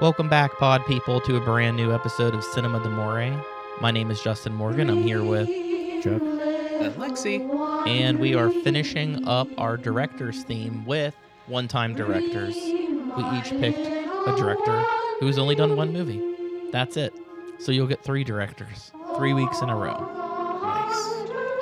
Welcome back, pod people, to a brand new episode of Cinema d'Amore. My name is Justin Morgan. I'm here with, Chuck. And Lexi. and we are finishing up our director's theme with one time directors. We each picked a director who's only done one movie. That's it. So you'll get three directors, three weeks in a row.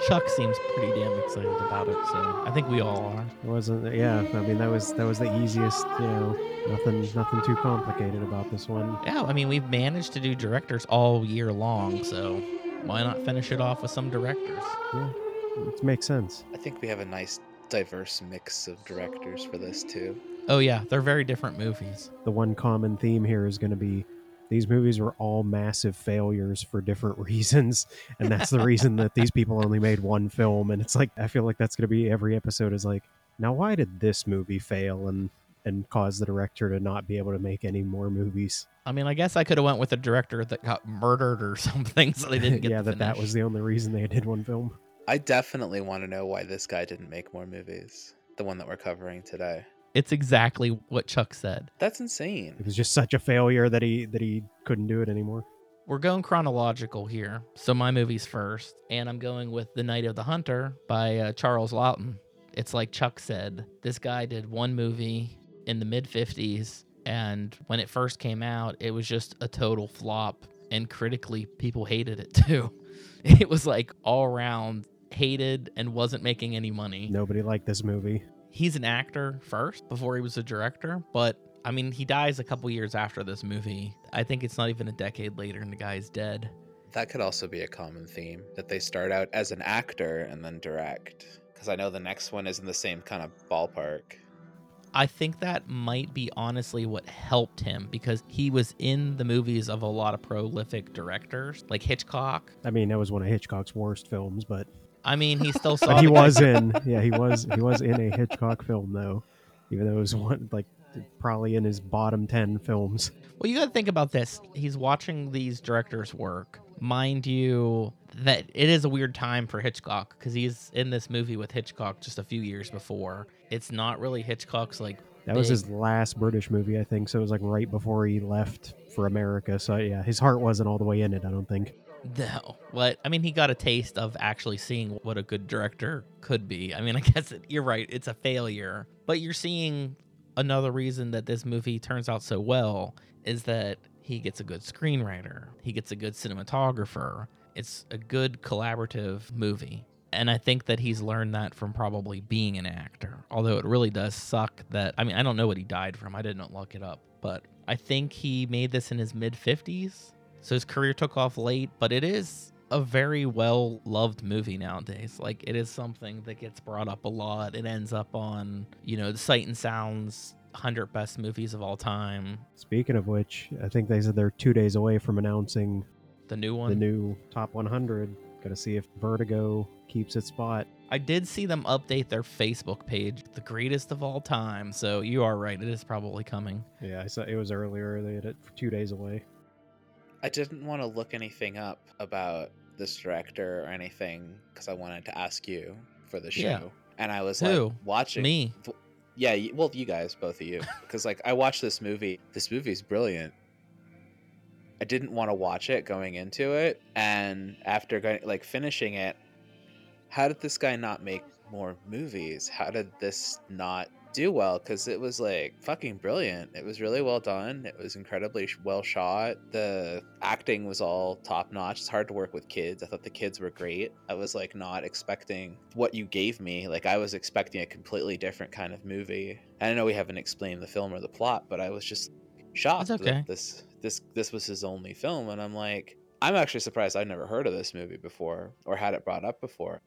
Nice. Chuck seems pretty damn excited about it, so I think we all are. It wasn't. Yeah, I mean that was that was the easiest. You know, nothing nothing too complicated about this one. Yeah, I mean, we've managed to do directors all year long, so why not finish it off with some directors? Yeah, it makes sense. I think we have a nice diverse mix of directors for this too. Oh, yeah, they're very different movies. The one common theme here is going to be these movies were all massive failures for different reasons, and that's the reason that these people only made one film. And it's like I feel like that's going to be every episode is like, now why did this movie fail and and cause the director to not be able to make any more movies? I mean, I guess I could have went with a director that got murdered or something, so they didn't get yeah, to that that was the only reason they did one film. I definitely want to know why this guy didn't make more movies. The one that we're covering today. It's exactly what Chuck said. That's insane. It was just such a failure that he that he couldn't do it anymore. We're going chronological here, so my movie's first, and I'm going with The Night of the Hunter by uh, Charles Laughton. It's like Chuck said, this guy did one movie in the mid 50s, and when it first came out, it was just a total flop, and critically, people hated it too. It was like all around hated and wasn't making any money. Nobody liked this movie. He's an actor first before he was a director, but I mean, he dies a couple years after this movie. I think it's not even a decade later, and the guy's dead. That could also be a common theme that they start out as an actor and then direct. Because I know the next one is in the same kind of ballpark. I think that might be honestly what helped him because he was in the movies of a lot of prolific directors like Hitchcock. I mean, that was one of Hitchcock's worst films, but I mean, he still saw he was in. Yeah, he was he was in a Hitchcock film though, even though it was one like probably in his bottom ten films. Well, you got to think about this. He's watching these directors work. Mind you, that it is a weird time for Hitchcock because he's in this movie with Hitchcock just a few years before. It's not really Hitchcock's like That was his last British movie, I think. So it was like right before he left for America. So yeah, his heart wasn't all the way in it. I don't think. No, what I mean, he got a taste of actually seeing what a good director could be. I mean, I guess it, you're right; it's a failure, but you're seeing another reason that this movie turns out so well is that he gets a good screenwriter, he gets a good cinematographer. It's a good collaborative movie. And I think that he's learned that from probably being an actor. Although it really does suck that I mean, I don't know what he died from. I didn't look it up, but I think he made this in his mid 50s. So his career took off late, but it is a very well loved movie nowadays. Like it is something that gets brought up a lot. It ends up on, you know, the Sight and Sounds 100 best movies of all time. Speaking of which, I think they said they're two days away from announcing The new one. the new top 100. Got to see if Vertigo keeps its spot. I did see them update their Facebook page, the greatest of all time. So you are right. It is probably coming. Yeah, I saw it was earlier. They had it two days away. I didn't want to look anything up about this director or anything because I wanted to ask you for the show. Yeah. And I was Who? like watching Me. Yeah, well, you guys, both of you, because like I watched this movie. This movie's brilliant. I didn't want to watch it going into it, and after going, like finishing it, how did this guy not make more movies? How did this not do well? Because it was like fucking brilliant. It was really well done. It was incredibly well shot. The acting was all top notch. It's hard to work with kids. I thought the kids were great. I was like not expecting what you gave me. Like I was expecting a completely different kind of movie. And I know we haven't explained the film or the plot, but I was just shocked That's okay. that this this this was his only film. And I'm like, I'm actually surprised I'd never heard of this movie before or had it brought up before.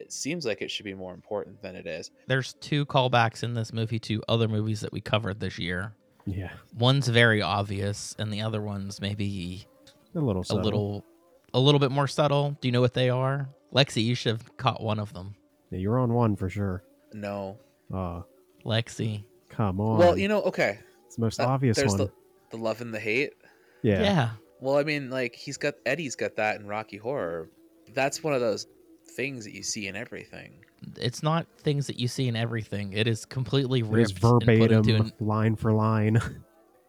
It seems like it should be more important than it is. There's two callbacks in this movie to other movies that we covered this year. Yeah, One's very obvious, and the other one's maybe a little, a little a little bit more subtle. Do you know what they are? Lexi, you should have caught one of them. Yeah, you're on one for sure. No. Oh, Lexi. come on. Well, you know, okay. it's the most uh, obvious there's one. the the love and the hate. yeah. Yeah. Well, I mean, like he's got Eddie's got that in Rocky Horror. That's one of those things that you see in everything. It's not things that you see in everything. It is completely It is ripped and put verbatim, into an, line for line.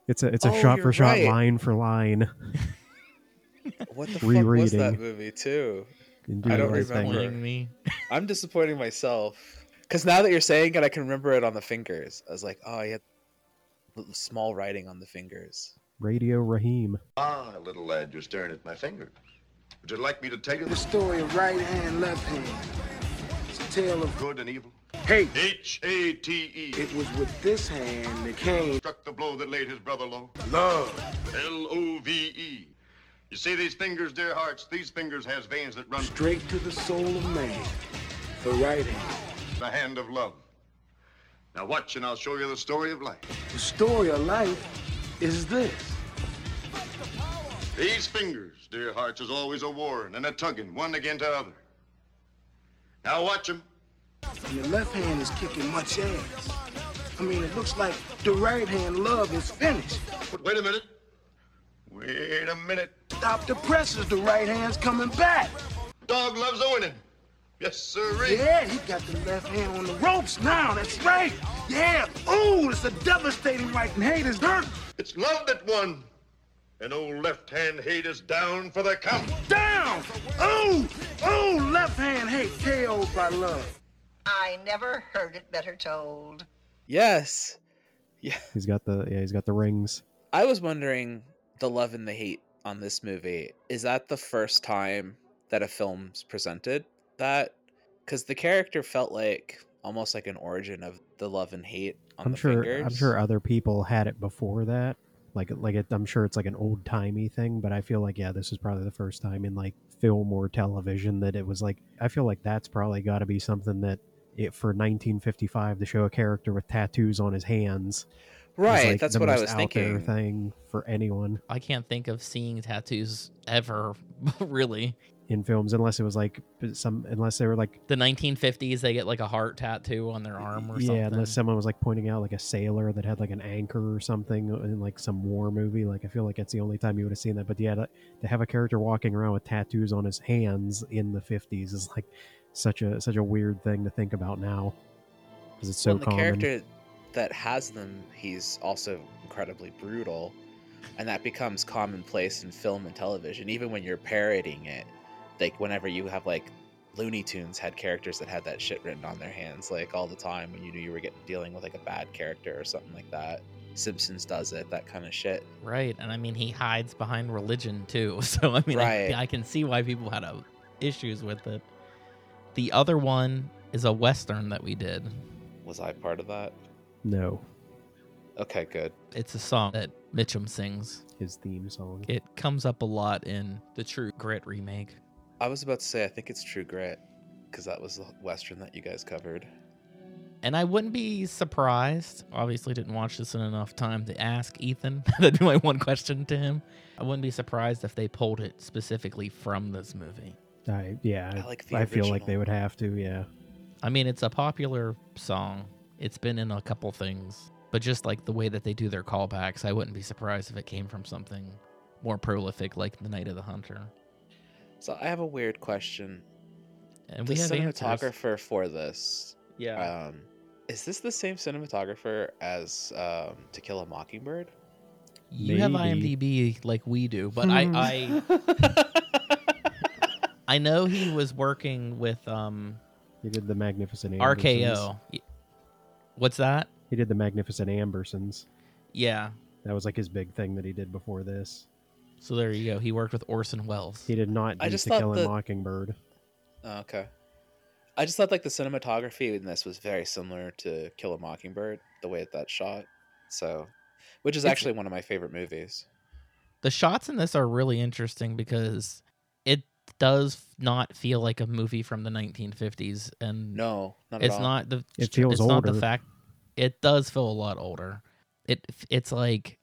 It's a it's a Oh, shot you're for shot, right. line for line. What the fuck was that movie too? and do I don't right thing. remember. Me. I'm disappointing myself because now that you're saying it, I can remember it on the fingers. I was like, oh, he had little small writing on the fingers. Radio Raheem. Ah, little lad, you're staring at my finger. Would you like me to tell you The story of right hand, left hand. It's a tale of good and evil? hate. H A T E. It was with this hand that came Struck the blow that laid his brother low. love. L O V E. You see these fingers, dear hearts? These fingers has veins that run Straight to the soul of man. The right hand. the hand of love. Now watch, and I'll show you the story of life. The story of life is this. These fingers, dear hearts, is always a warring and a tugging one against the other. Now watch 'em. The left hand is kicking much ass. I mean, it looks like the right hand love is finished. But wait a minute. Wait a minute. Stop the presses, the right hand's coming back. Dog loves a winning. Yes, sirree. Yeah, he got the left hand on the ropes now, that's right. Yeah, ooh, it's a devastating right and hate is hurt. It's love that won. And old left hand hate is down for the count. Down! Oh! Oh, Left hand hate KO'd by love. I never heard it better told. Yes. Yeah. He's got the yeah, he's got the rings. I was wondering the love and the hate on this movie. Is that the first time that a film's presented that? Because the character felt like almost like an origin of the love and hate on I'm the sure fingers. I'm sure other people had it before that. Like like it, I'm sure it's like an old timey thing, but I feel like yeah, this is probably the first time in like film or television that it was like I feel like that's probably got to be something that it for 1955 to show a character with tattoos on his hands. Right, like, that's the what I was out there thinking. thing for anyone I can't think of seeing tattoos ever, really. In films unless it was like some unless they were like The 1950s, they get like a heart tattoo on their arm or something. yeah, unless someone was like pointing out like a sailor that had like an anchor or something in like some war movie. Like I feel like that's the only time you would have seen that. But yeah, to, to have a character walking around with tattoos on his hands in the fifties is like such a such a weird thing to think about now because it's so well, and the common. character that has them, he's also incredibly brutal, and that becomes commonplace in film and television. Even when you're parodying it, like whenever you have like Looney Tunes had characters that had that shit written on their hands, like all the time when you knew you were getting dealing with like a bad character or something like that. Simpsons does it, that kind of shit. Right, and I mean he hides behind religion too. So I mean, Right. I, I can see why people had uh, issues with it. The other one is a western that we did. Was I part of that? no, Okay, good. It's a song that Mitchum sings. his theme song. It comes up a lot in the True Grit remake. I was about to say I think it's True Grit because that was the western that you guys covered. And I wouldn't be surprised. Obviously, didn't watch this in enough time to ask Ethan. That'd be my one question to him. I wouldn't be surprised if they pulled it specifically from this movie. I yeah, I I, like the I feel like they would have to. Yeah, I mean, it's a popular song. It's been in a couple things, but just like the way that they do their callbacks, I wouldn't be surprised if it came from something more prolific like The Night of the Hunter. So I have a weird question. And the we have answers. cinematographer for this Yeah. Um, is this the same cinematographer as um, To Kill a Mockingbird? you have. IMDb like we do, but I, I I know he was working with um he did the Magnificent Ambersons. RKO. What's that? He did the Magnificent Ambersons. Yeah. That was like his big thing that he did before this. So there you go. He worked with Orson Welles. He did not I do just To thought Kill a that- Mockingbird. Oh, okay. I just thought like the cinematography in this was very similar to Kill a Mockingbird, the way that that's shot. So, which is It's- actually one of my favorite movies. The shots in this are really interesting because it does not feel like a movie from the 1950s and No, not at it's all. not the It feels it's not the older. fact it does feel a lot older it it's like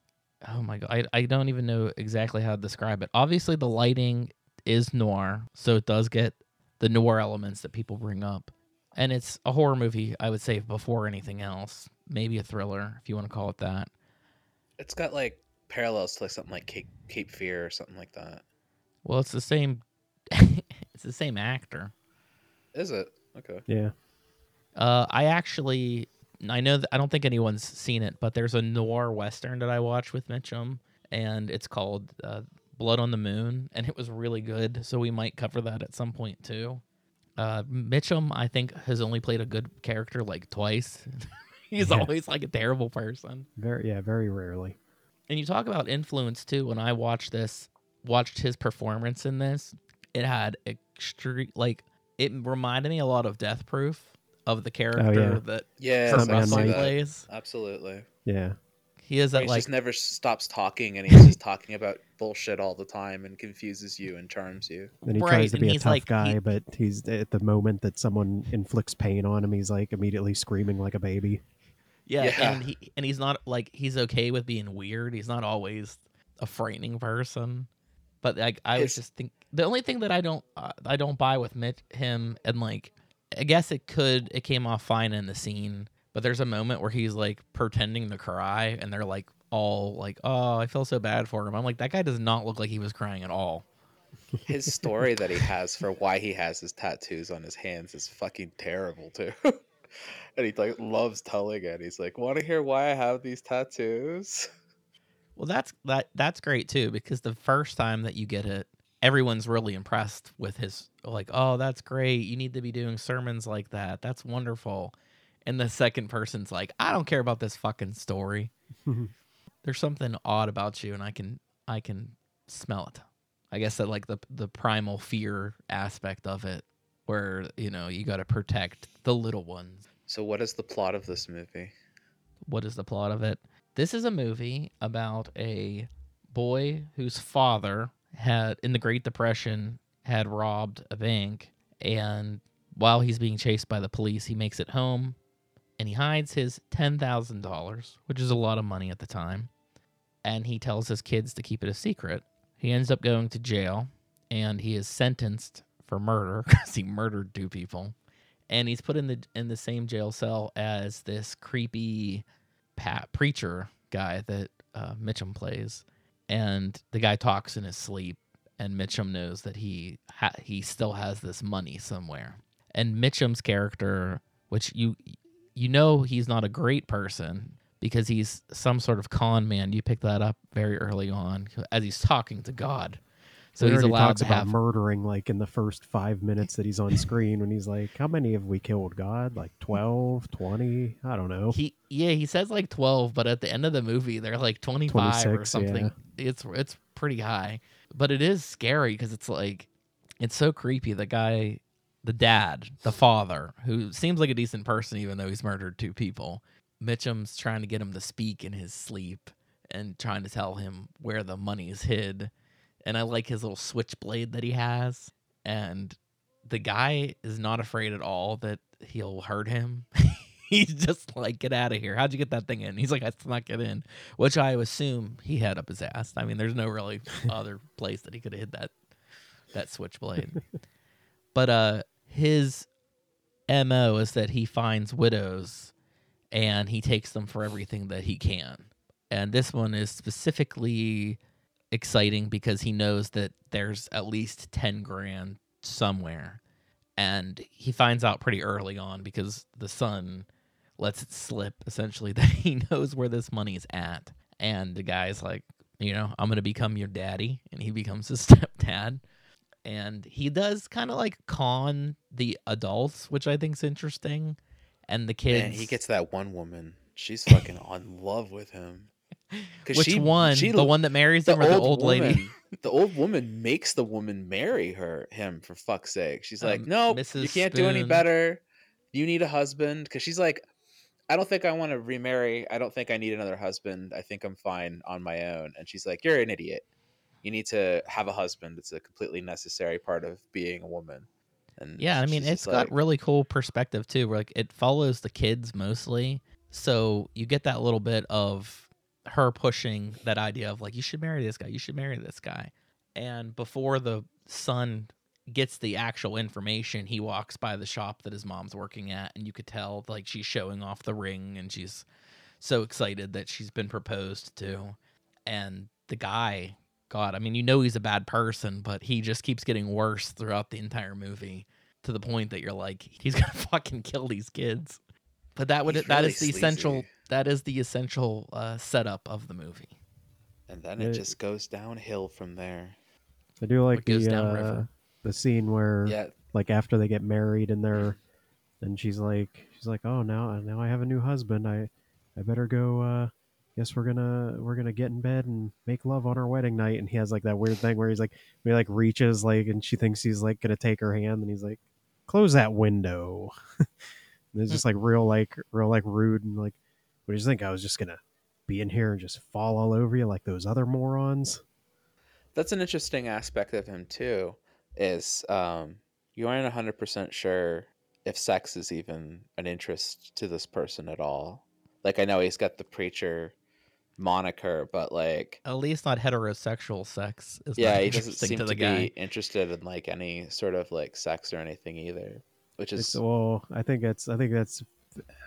oh my god I, I don't even know exactly how to describe it obviously the lighting is noir so it does get the noir elements that people bring up and it's a horror movie i would say before anything else maybe a thriller if you want to call it that It's got like parallels to like something like Cape, Cape Fear or something like that. well it's the same it's the same actor Is it? Okay. Yeah. Uh, I actually I know that I don't think anyone's seen it, but there's a noir western that I watched with Mitchum, and it's called uh, Blood on the Moon, and it was really good. So we might cover that at some point too. Uh, Mitchum, I think, has only played a good character like twice. He's Yeah. always like a terrible person. Very yeah, very rarely. And you talk about influence too. When I watched this, watched his performance in this, it had extreme like it reminded me a lot of Death Proof of the character that Yeah, From I Man see that. plays. Absolutely. Yeah. He is He that like just never stops talking, and he's just talking about bullshit all the time, and confuses you and charms you. And he Right, tries to and be a tough like- guy, he- but he's at the moment that someone inflicts pain on him, he's like immediately screaming like a baby. yeah, Yeah. and he and he's not like he's okay with being weird. He's not always a frightening person. But like I was just think the only thing that I don't uh, I don't buy with Mitch, him and like I guess it could it came off fine in the scene, but there's a moment where he's like pretending to cry and they're like all like, "Oh, I feel so bad for him." I'm like, that guy does not look like he was crying at all. His story that he has for why he has his tattoos on his hands is fucking terrible too. and he like loves telling it. He's like, "Want to hear why I have these tattoos?" Well, that's that that's great too because the first time that you get it, everyone's really impressed with his like, "Oh, that's great. You need to be doing sermons like that. That's wonderful." And the second person's like, "I don't care about this fucking story. There's something odd about you and I can I can smell it." I guess that like the the primal fear aspect of it where, you know, you got to protect the little ones. So, what is the plot of this movie? what is the plot of it? This is a movie about a boy whose father had in the Great Depression had robbed a bank and while he's being chased by the police, he makes it home and he hides his $10,000, which is a lot of money at the time. And he tells his kids to keep it a secret. He ends up going to jail and he is sentenced for murder because he murdered two people and he's put in the in the same jail cell as this creepy pat preacher guy that uh, Mitchum plays, and the guy talks in his sleep, and Mitchum knows that he ha- he still has this money somewhere, and Mitchum's character, which you you know he's not a great person because he's some sort of con man. You pick that up very early on as he's talking to God. So He he's allowed talks to about have murdering like in the first five minutes that he's on screen when he's like, How many have we killed, God? Like 12, 20? I don't know. He yeah, he says like 12, but at the end of the movie they're like 25 or 26, something. It's it's pretty high. But it is scary because it's like it's so creepy the guy the dad, the father, who seems like a decent person even though he's murdered two people. Mitchum's trying to get him to speak in his sleep and trying to tell him where the money is hid. And I like his little switchblade that he has and the guy is not afraid at all that he'll hurt him. He's just like, get out of here. How'd you get that thing in? He's like, I snuck it in, which I assume he had up his ass. I mean, there's no really other place that he could have hid that that switchblade. but uh, his mo is that he finds widows and he takes them for everything that he can. And this one is specifically exciting because he knows that there's at least 10 grand somewhere. And he finds out pretty early on because the son lets it slip essentially that he knows where this money is at. And the guy's like you know i'm gonna become your daddy. And he becomes his stepdad. And he does kind of like con the adults which i think's interesting. And the kids Man, he gets that one woman. She's fucking on love with him. Which she- one she- the one that marries him or the old lady the old woman makes the woman marry her him for fuck's sake. She's like, Um, no, you can't do any better. You need a husband because she's like, I don't think I want to remarry. I don't think I need another husband. I think I'm fine on my own. And she's like, you're an idiot. You need to have a husband. It's a completely necessary part of being a woman. And Yeah, I mean, it's got like- really cool perspective too. Where like it follows the kids mostly, so you get that little bit of her pushing that idea of like you should marry this guy, you should marry this guy, and before the son gets the actual information, he walks by the shop that his mom's working at, and you could tell like she's showing off the ring, and she's so excited that she's been proposed to, and the guy. God, I mean, you know he's a bad person, but he just keeps getting worse throughout the entire movie to the point that you're like, he's gonna fucking kill these kids. But that would He's that really is the essential that is the essential uh, setup of the movie. And then Yeah. it just goes downhill from there. I do like goes the down uh, the scene where Yeah, like after they get married and they're and she's like she's like oh now now I have a new husband I I better go uh guess we're gonna we're gonna get in bed and make love on our wedding night and he has like that weird thing where he's like he like reaches like and she thinks he's like gonna take her hand and he's like close that window and it's just like real like real like rude and like what do you think I was just gonna be in here and just fall all over you like those other morons that's an interesting aspect of him too. Is um, you aren't hundred percent sure if sex is even an interest to this person at all. Like I know he's got the preacher moniker, but like At least not heterosexual sex. Is yeah, not he doesn't seem to to, the be guy. interested in like any sort of like sex or anything either. Which is It's, well, I think that's I think that's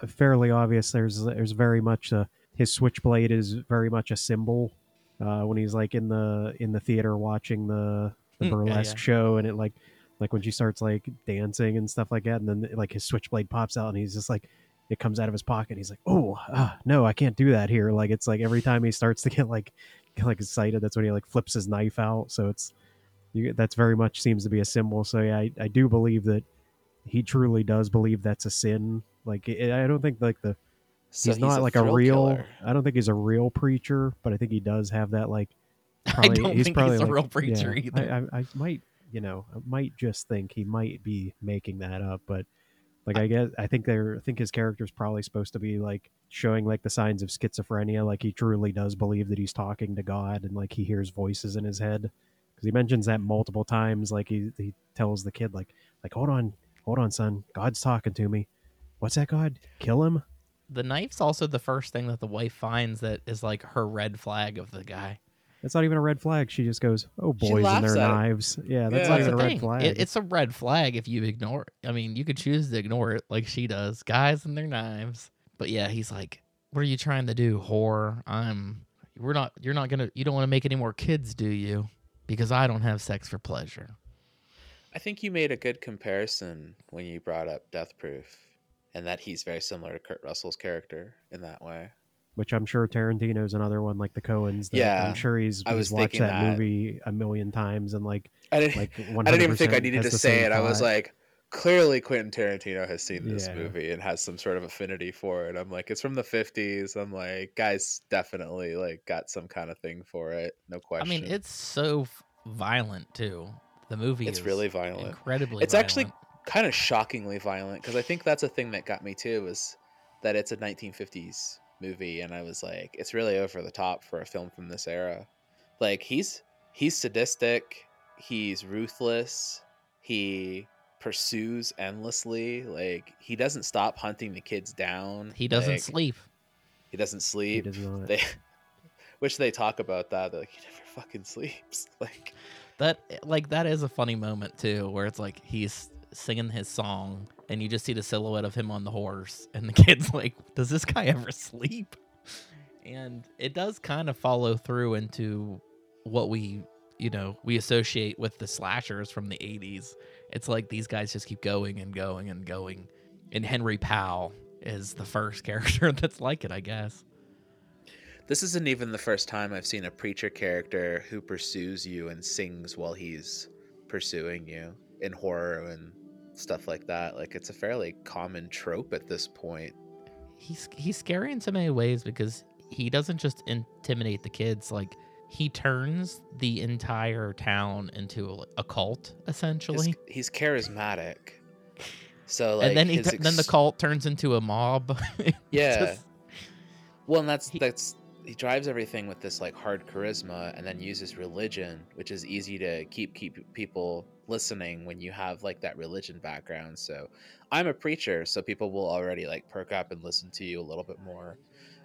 fairly obvious. There's there's very much a his switchblade is very much a symbol uh, when he's like in the in the theater watching the, the Mm, yeah, burlesque yeah. show and it like like when she starts like dancing and stuff like that and then like his switchblade pops out and he's just like it comes out of his pocket he's like oh ah, no i can't do that here like it's like every time he starts to get like get like excited that's when he like flips his knife out so it's you, that's very much seems to be a symbol so yeah I, I do believe that he truly does believe that's a sin like i I don't think like the so he's, not like a real killer. i don't think he's a real preacher but i think he does have that like I don't he's think probably he's a real preacher yeah, either. I, I, I might you know i might just think he might be making that up but like i guess i think they're i think his character's probably supposed to be like showing like the signs of schizophrenia like he truly does believe that he's talking to god and like he hears voices in his head because he mentions that multiple times like he, he tells the kid like like hold on hold on son god's talking to me what's that god kill him The knife's also the first thing that the wife finds that is like her red flag of the guy. That's not even a red flag. She just goes, "Oh, boys and their at it. knives." Yeah, that's Yeah. not That's even a red thing. flag. It, it's a red flag if you ignore it. I mean, you could choose to ignore it like she does. Guys and their knives. But yeah, he's like, "What are you trying to do, whore? I'm. We're not. You're not gonna. You don't want to make any more kids, do you? Because I don't have sex for pleasure." I think you made a good comparison when you brought up Death Proof, and that he's very similar to Kurt Russell's character in that way. Which I'm sure Tarantino's another one, like the Coens. That Yeah, I'm sure he's, I he's was watched that, that. movie a million times and like I didn't. like 100% I didn't even think I needed to say same it. I was like, clearly Quentin Tarantino has seen this Yeah. movie and has some sort of affinity for it. I'm like, it's from the 50s. I'm like, guys definitely like got some kind of thing for it. No question. I mean, it's so violent too. The movie It's is really violent. incredibly. It's actually kind of shockingly violent because I think that's a thing that got me too is that it's a 1950s movie and I was like it's really over the top for a film from this era. Like he's he's sadistic, he's ruthless, he pursues endlessly, like he doesn't stop hunting the kids down. he doesn't like, sleep. He doesn't he sleep. does not. They which they talk about that. They're like he never fucking sleeps. Like That like that is a funny moment too, where it's like he's singing his song and you just see the silhouette of him on the horse and the kid's like, Does this guy ever sleep? And it does kind of follow through into what we you know, we associate with the slashers from the eighties. It's like these guys just keep going and going and going. And Henry Powell is the first character that's like it, I guess. This isn't even the first time I've seen a preacher character who pursues you and sings while he's pursuing you in horror and stuff like that. Like it's a fairly common trope at this point. he's he's scary in so many ways because he doesn't just intimidate the kids like he turns the entire town into a, a cult His- essentially he's charismatic. So like and then he tu- then the cult turns into a mob Yeah. just- Well, and that's he- that's he drives everything with this like hard charisma, and then uses religion, which is easy to keep keep people listening when you have like that religion background. So, I'm a preacher, so people will already like perk up and listen to you a little bit more.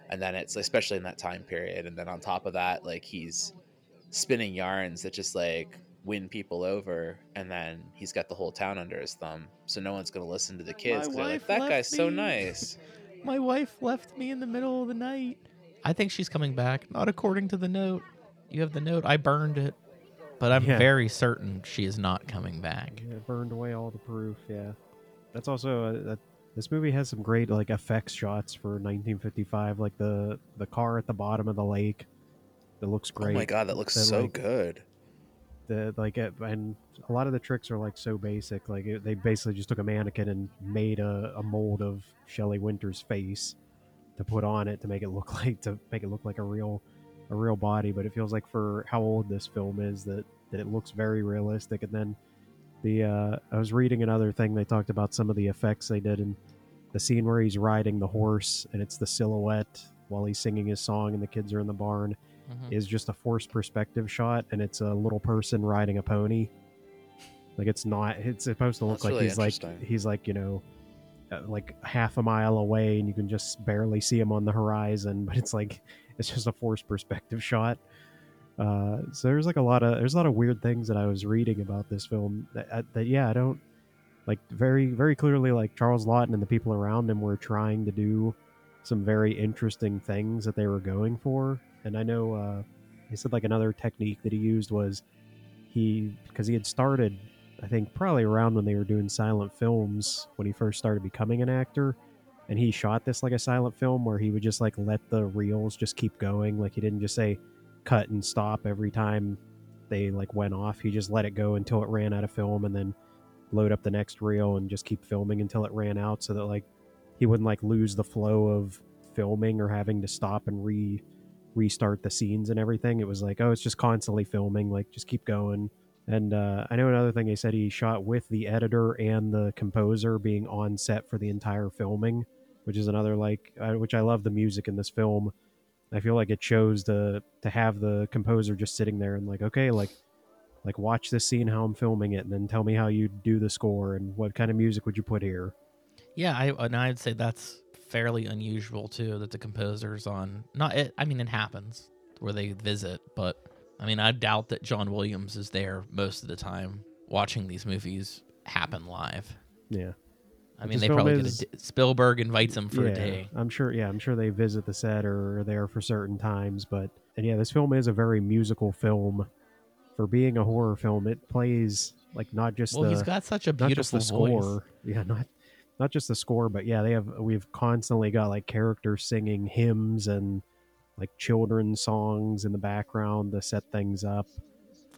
And then it's especially in that time period, and then on top of that, like he's spinning yarns that just like win people over, and then he's got the whole town under his thumb, so no one's gonna listen to the kids. like, that guy's so nice. my wife left me in the middle of the night i think she's coming back not according to the note you have the note i burned it but i'm Yeah. very certain she is not coming back Yeah, it burned away all the proof. Yeah, that's also a, that This movie has some great like effects shots for 1955, like the the car at the bottom of the lake. That looks great. Oh my god, that looks That, so like, good. the like it, and a lot of the tricks are like so basic like it, they basically just took a mannequin and made a, a mold of Shelley Winters' face to put on it to make it look like to make it look like a real a real body but it feels like for how old this film is that that it looks very realistic. And then the uh I was reading another thing they talked about some of the effects they did in the scene where he's riding the horse and it's the silhouette while he's singing his song and the kids are in the barn Mhm. is just a forced perspective shot and it's a little person riding a pony. Like it's not it's supposed to look That's like really he's like he's like you know like half a mile away and you can just barely see him on the horizon but it's like it's just a forced perspective shot. Uh so there's like a lot of there's a lot of weird things that i was reading about this film that, uh, that yeah i don't like very very clearly like charles laughton and the people around him were trying to do some very interesting things that they were going for. And i know uh he said like another technique that he used was he because he had started i think probably around when they were doing silent films when he first started becoming an actor and he shot this like a silent film where he would just like let the reels just keep going. Like he didn't just say cut and stop every time they like went off. He just let it go until it ran out of film and then load up the next reel and just keep filming until it ran out so that like he wouldn't like lose the flow of filming or having to stop and re restart the scenes and everything. It was like oh it's just constantly filming like just keep going and uh, i know another thing they said he shot with the editor and the composer being on set for the entire filming which is another like uh, which i love the music in this film i feel like it shows the to have the composer just sitting there and like okay like like watch this scene how i'm filming it and then tell me how you do the score and what kind of music would you put here Yeah, I and I'd say that's fairly unusual too. That the composers on not it. I mean, it happens where they visit, but I mean, I doubt that John Williams is there most of the time watching these movies happen live. yeah I mean, they probably is- get a, Spielberg invites him for yeah, a day. I'm sure. Yeah, I'm sure they visit the set or are there for certain times. But and yeah, this film is a very musical film. For being a horror film, it plays like not just Well, the he's got such a beautiful score. Yeah, not not just the score, but yeah, they have we've constantly got like characters singing hymns and like children's songs in the background to set things up.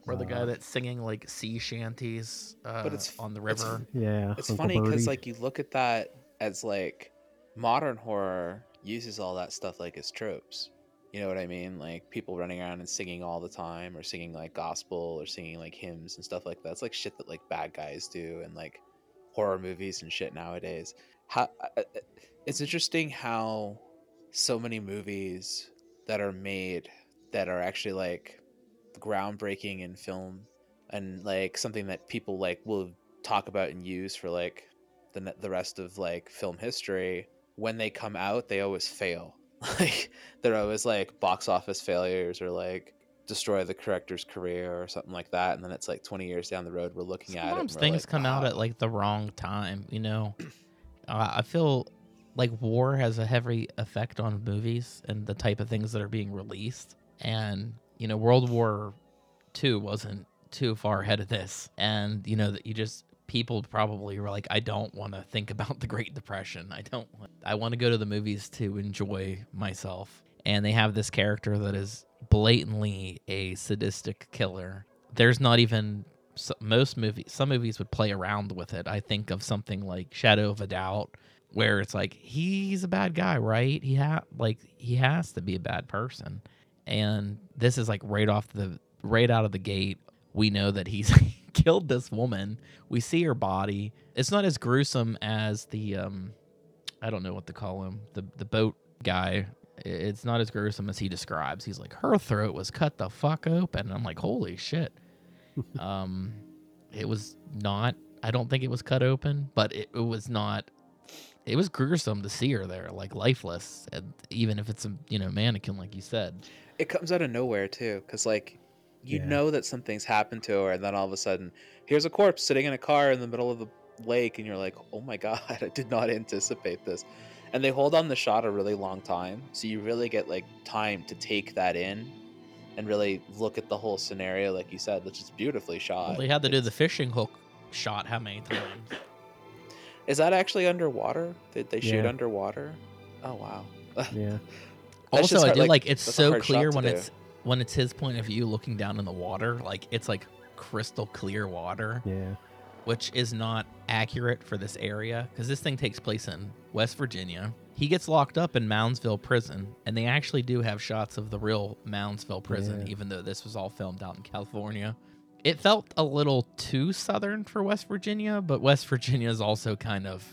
Or the guy Uh, that's singing like sea shanties uh, it's- on the it's- river. Yeah, It's Uncle funny because like you look at that as like modern horror uses all that stuff like as tropes. You know what I mean? Like people running around and singing all the time, or singing like gospel, or singing like hymns and stuff like that. It's like shit that like bad guys do, and like horror movies and shit nowadays. How uh, uh, it's interesting how so many movies that are made that are actually like groundbreaking in film and like something that people like will talk about and use for like the the rest of like film history when they come out they always fail like they're always like box office failures or like destroy the corrector's career or something like that and then it's like 20 years down the road we're looking at it Sometimes things like, come out at like the wrong time, you know. Uh, I feel like war has a heavy effect on movies and the type of things that are being released. And you know, World War Two wasn't too far ahead of this, and you know that you just people probably were like, I don't want to think about the Great Depression. I don't. I want to go to the movies to enjoy myself. And they have this character that is blatantly a sadistic killer. There's not even most movies some movies would play around with it i think of something like shadow of a doubt where it's like he's a bad guy right? He ha like he has to be a bad person. And this is like right off the right out of the gate we know that he's killed this woman. We see her body. It's not as gruesome as the um i don't know what to call him the the boat guy. It's not as gruesome as he describes. He's like her throat was cut the fuck open. I'm like holy shit. Um it was not i don't think it was cut open but it, it was not it was gruesome to see her there like lifeless and even if it's a you know mannequin like you said. It comes out of nowhere too because like you Yeah. know that something's happened to her and then all of a sudden here's a corpse sitting in a car in the middle of the lake and you're like oh my god i did not anticipate this. And they hold on the shot a really long time so you really get like time to take that in and really look at the whole scenario like you said which is beautifully shot. well, they had to do the fishing hook shot how many times Is that actually underwater? Did they shoot Yeah. underwater? Oh wow. Yeah, That's also, just I hard- do like, like, it's so clear to when do. it's when it's his point of view looking down in the water. Like it's like crystal clear water, yeah, which is not accurate for this area because this thing takes place in West Virginia. He gets locked up in Moundsville Prison, and they actually do have shots of the real Moundsville Prison, Yeah. even though this was all filmed out in California. It felt a little too southern for West Virginia, but West Virginia is also kind of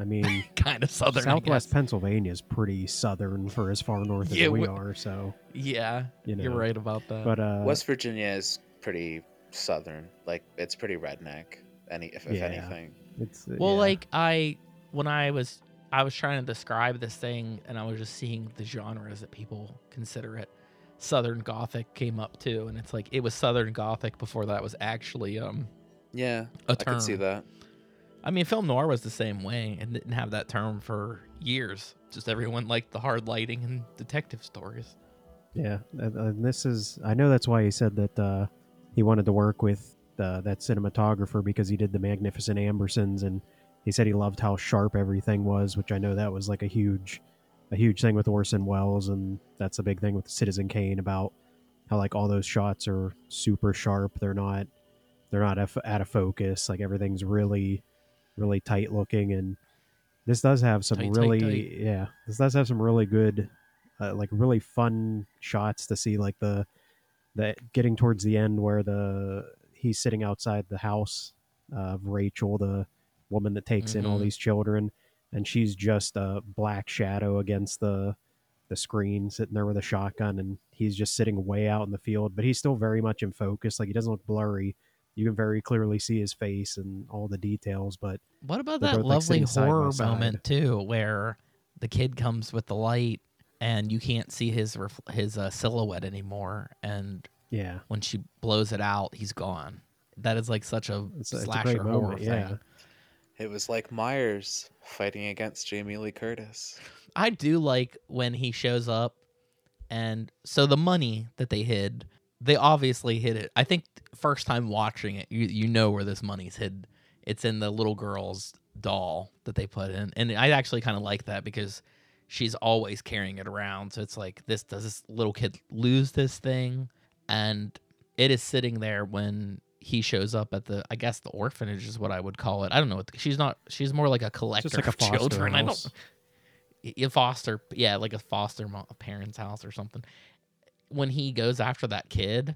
I mean, kind of southern. Southwest. Pennsylvania is pretty southern for as far north as Yeah, we wh- are. So, Yeah, You you're right about that. but uh, West Virginia is pretty southern. Like it's pretty redneck. Any if, if Yeah. anything. it's Well, yeah. like I when I was I was trying to describe this thing and I was just seeing the genres that people consider it. Southern Gothic came up too, and it's like it was Southern Gothic before that was actually um Yeah, a I term. can see that. I mean, film noir was the same way and didn't have that term for years. Just everyone liked the hard lighting and detective stories. Yeah, and, and this is. I know that's why he said that uh, he wanted to work with uh, that cinematographer because he did the Magnificent Ambersons, and he said he loved how sharp everything was, which I know that was like a huge, a huge thing with Orson Welles, and that's a big thing with Citizen Kane about how like all those shots are super sharp. They're not, they're not out of focus. Like everything's really, really tight looking, and this does have some Tight, really, tight. yeah, this does have some really good uh, like really fun shots to see like the the getting towards the end where the he's sitting outside the house of Rachel the woman that takes in all Mhm. these children and she's just a black shadow against the the screen sitting there with a shotgun and he's just sitting way out in the field but he's still very much in focus. Like he doesn't look blurry. You can very clearly see his face and all the details but What about that both, lovely by horror moment too, where the kid comes with the light and you can't see his ref- his uh, silhouette anymore, and yeah. when she blows it out, he's gone. That is like such a it's, a- it's a slasher horror moment thing. It was like Myers fighting against Jamie Lee Curtis. I do like when he shows up, and so the money that they hid, they obviously hid it. I think first time watching it, you you know where this money's hid. It's in the little girl's doll that they put in, and I actually kind of like that because she's always carrying it around. So it's like this does this little kid lose this thing, and it is sitting there when he shows up at the I guess the orphanage is what I would call it. I don't know what the, she's not. She's more like a collector just like of foster children. I don't a foster yeah like a foster mo- a parent's house or something when he goes after that kid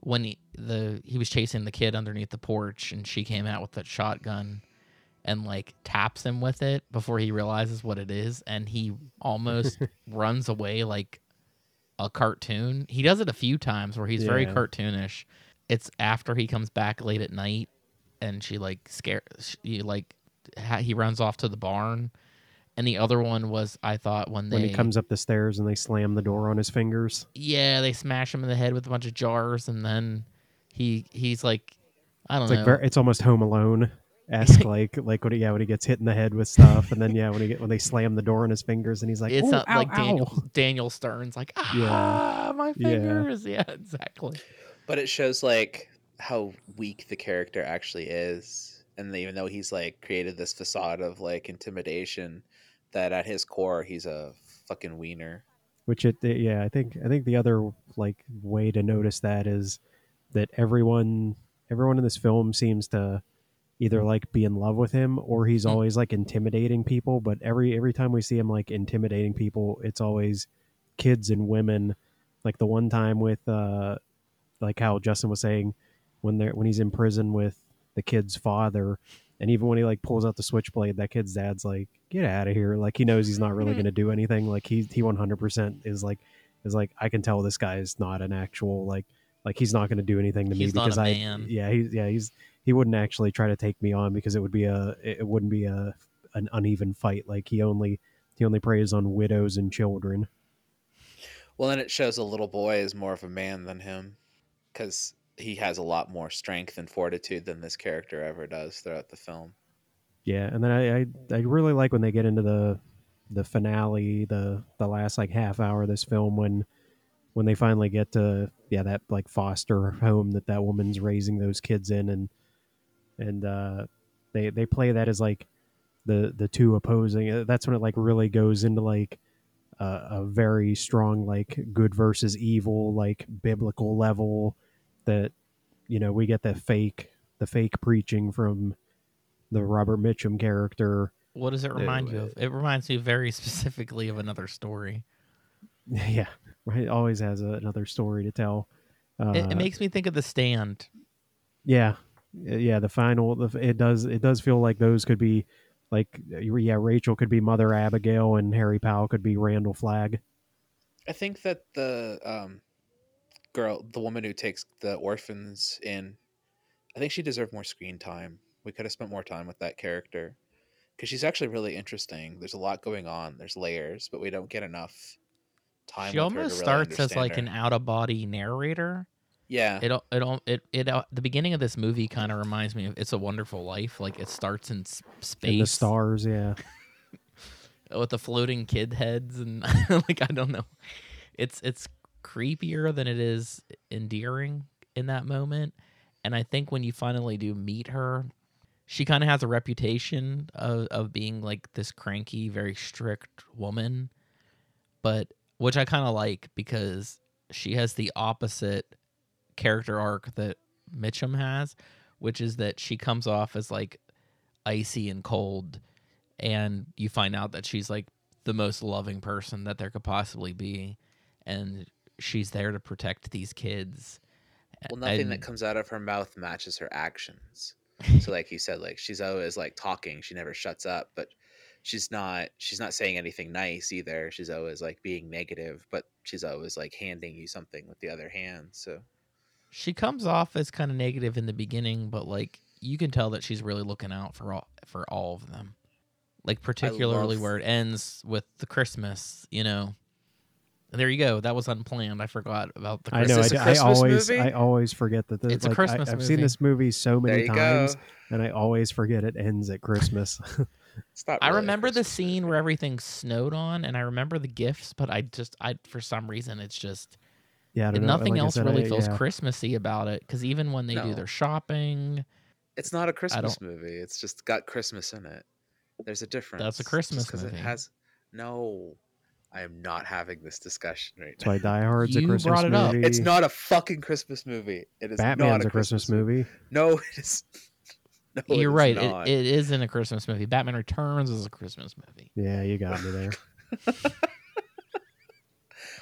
when he the he was chasing the kid underneath the porch and she came out with that shotgun and like taps him with it before he realizes what it is and he almost runs away like a cartoon he does it a few times where he's very cartoonish it's after he comes back late at night and she like scare she like ha- he runs off to the barn and the other one was I thought when they when he comes up the stairs and they slam the door on his fingers yeah they smash him in the head with a bunch of jars and then he he's like I don't It's know like very, it's almost Home Alone esque, like like when he, yeah when he gets hit in the head with stuff, and then yeah when he get when they slam the door on his fingers, and he's like, it's not ow, like ow." Daniel Daniel Stern's like ah yeah. my Yeah. fingers yeah. exactly But it shows like how weak the character actually is. And even though he's like created this facade of like intimidation, that at his core he's a fucking wiener. Which it yeah I think I think the other like way to notice that is that everyone everyone in this film seems to either like be in love with him or he's Mm. always like intimidating people but every every time we see him like intimidating people it's always kids and women like the one time with uh like how Justin was saying when they're when he's in prison with the kid's father and even when he like pulls out the switchblade that kid's dad's like get out of here. Like he knows he's not really hmm. going to do anything. Like he he 100% is like is like I can tell this guy is not an actual like like he's not going to do anything to me He's not because a I man. yeah he's yeah he's he wouldn't actually try to take me on because it would be a it wouldn't be a an uneven fight. Like he only he only preys on widows and children. Well, then it shows a little boy is more of a man than him because he has a lot more strength and fortitude than this character ever does throughout the film. Yeah, and then I, I I really like when they get into the the finale, the the last like half hour of this film when when they finally get to yeah that like foster home that that woman's raising those kids in and and uh they they play that as like the the two opposing. uh, That's when it like really goes into like a very strong like good versus evil like biblical level that you know we get the fake the fake preaching from the Robert Mitchum character. What does it remind you of? It reminds me very specifically of another story. yeah, right. Always has a, another story to tell. Uh, It, it makes me think of The Stand. yeah, yeah. The final, the, it does. It does feel like those could be like yeah. Rachel could be Mother Abigail, and Harry Powell could be Randall Flagg. I think that the um, girl, the woman who takes the orphans in, I think she deserved more screen time. We could have spent more time with that character because she's actually really interesting. There's a lot going on. There's layers, but we don't get enough time. She with her to almost really starts as like her. an out of body narrator. yeah. It al- it al- it it uh, the beginning of this movie kind of reminds me of It's a Wonderful Life. Like it starts in space And the stars, yeah. with the floating kid heads and like I don't know. It's it's creepier than it is endearing in that moment. And I think when you finally do meet her, she kind of has a reputation of of being like this cranky, very strict woman, but which I kind of like because she has the opposite character arc that Mitchum has, which is that she comes off as like icy and cold and you find out that she's like the most loving person that there could possibly be and she's there to protect these kids Well, nothing And- that comes out of her mouth matches her actions. so, like you said, like she's always like talking. She never shuts up, but she's not. She's not saying anything nice either. She's always like being negative, but she's always like handing you something with the other hand. So, she comes off as kind of negative in the beginning but like you can tell that she's really looking out for all for all of them like particularly love- where it ends with the christmas you know there you go that was unplanned i forgot about the I christmas know. I, this a d- I Christmas always, movie? I always forget that. This, It's a like, Christmas I, have movie. seen this movie so many times, go. and I always forget it ends at Christmas. It's not I really a remember the scene movie. where everything snowed on, and I remember the gifts, but I just, I for some reason, it's just yeah, I don't know. nothing like I else said, really I- feels yeah. Christmassy about it. Because even when they do their shopping, It's not a Christmas movie. It's just got Christmas in it. There's a difference. That's a Christmas Christmas 'cause movie. It has no. I am not having this discussion right That's why now. Die Hard's a You Christmas brought it up. movie. It's not a fucking Christmas movie. It is Batman's not a, a Christmas, movie. No, it is. No, it you're is right. not. It, it isn't a Christmas movie. Batman Returns is a Christmas movie. Yeah, you got me there.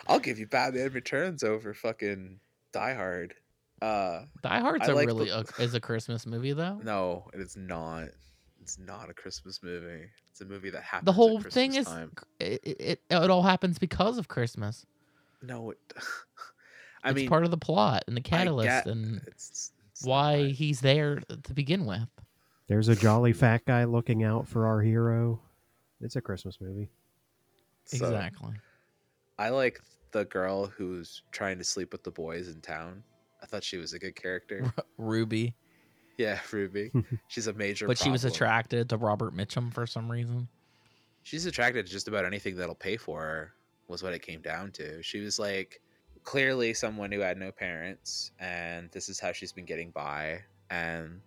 I'll give you Batman Returns over fucking Die Hard. Uh, Die Hard's I a like really the- a, is a Christmas movie though. no, it is not. It's not a Christmas movie. It's a movie that happens. the whole Christmas thing is it, it, it, it all happens because of Christmas. no. It, I it's mean, part of the plot and the catalyst get- and it's, it's why not. he's there to begin with. There's a jolly fat guy looking out for our hero. It's a Christmas movie. So, exactly. I like the girl who's trying to sleep with the boys in town. I thought she was a good character. Ruby, yeah, Ruby. She's a major. but she was attracted to Robert Mitchum for some reason. She's attracted to just about anything that'll pay for her. Was what it came down to. She was like clearly someone who had no parents, and this is how she's been getting by. And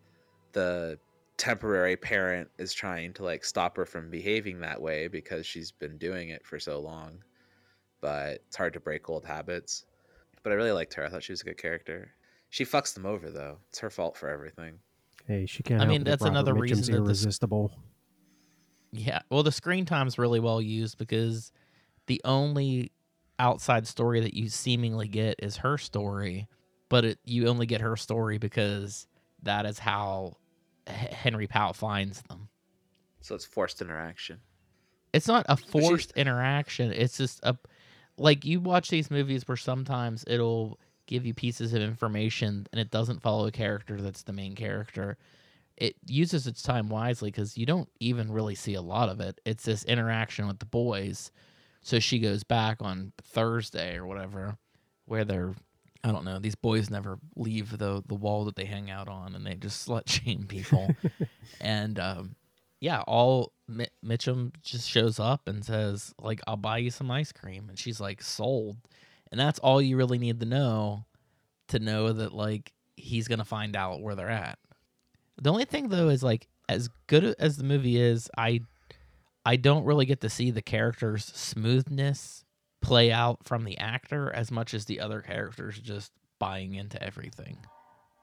the temporary parent is trying to like stop her from behaving that way because she's been doing it for so long. But it's hard to break old habits. But I really liked her. I thought she was a good character. She fucks them over though. It's her fault for everything. Hey, she can't. I help mean, that's Robert another Mitchum's reason that this- irresistible. Yeah. Well, the screen time's really well used because the only outside story that you seemingly get is her story, but it, you only get her story because that is how H- Henry Powell finds them. So it's forced interaction. It's not a forced interaction. It's just a like you watch these movies where sometimes it'll give you pieces of information and it doesn't follow a character that's the main character. It uses its time wisely because you don't even really see a lot of it. It's this interaction with the boys. So she goes back on Thursday or whatever, where they're I don't know. These boys never leave the the wall that they hang out on, and they just slut shame people. and um, yeah, all Mi- Mitchum just shows up and says like, "I'll buy you some ice cream," and she's like, "Sold." And that's all you really need to know to know that like he's gonna find out where they're at. The only thing though is like as good as the movie is, I I don't really get to see the character's smoothness play out from the actor as much as the other characters just buying into everything.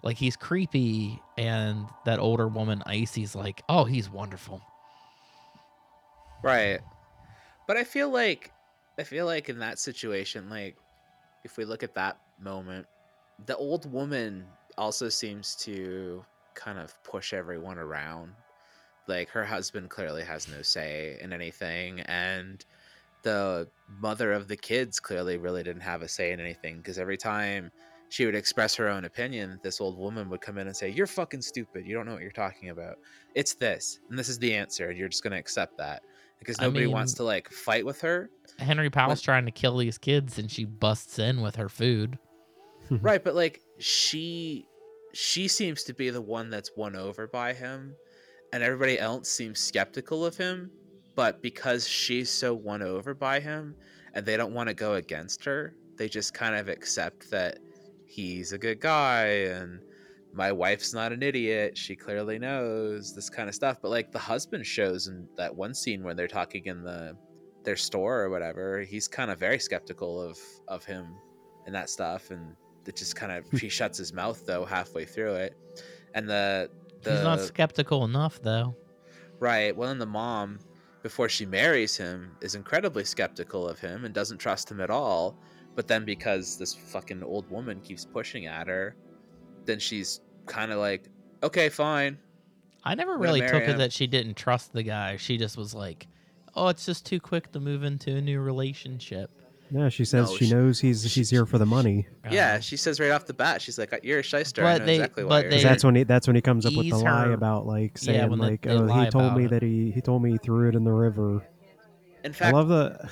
Like he's creepy and that older woman Icey's like, "Oh, he's wonderful." Right. But I feel like I feel like in that situation, like if we look at that moment, the old woman also seems to kind of push everyone around. Like her husband clearly has no say in anything and the mother of the kids clearly really didn't have a say in anything because every time she would express her own opinion, this old woman would come in and say, You're fucking stupid. You don't know what you're talking about. It's this, and this is the answer, and you're just gonna accept that. Because I nobody wants to like fight with her. Henry Powell's What- trying to kill these kids and she busts in with her food. right, but like she she seems to be the one that's won over by him, and everybody else seems skeptical of him. But because she's so won over by him, and they don't want to go against her, they just kind of accept that he's a good guy and my wife's not an idiot. She clearly knows this kind of stuff. But like the husband shows in that one scene where they're talking in the their store or whatever, he's kind of very skeptical of of him and that stuff, and it just kind of he shuts his mouth though halfway through it, and the the He's not skeptical enough though. Right. Well, then the mom, before she marries him, is incredibly skeptical of him and doesn't trust him at all. But then because this fucking old woman keeps pushing at her, then she's kind of like, okay, fine. I never really marry took it that she didn't trust the guy. She just was like, "Oh, it's just too quick to move into a new relationship." Yeah, she says No, she, she- knows he's she- she's here for the money. yeah, she says right off the bat, she's like, you're a shyster. I But know they- exactly why but they- Because that's when he that's when he comes up with the lie her- about like saying when they- like they oh lie he told me it. that he he told me he threw it in the river. In fact, I love the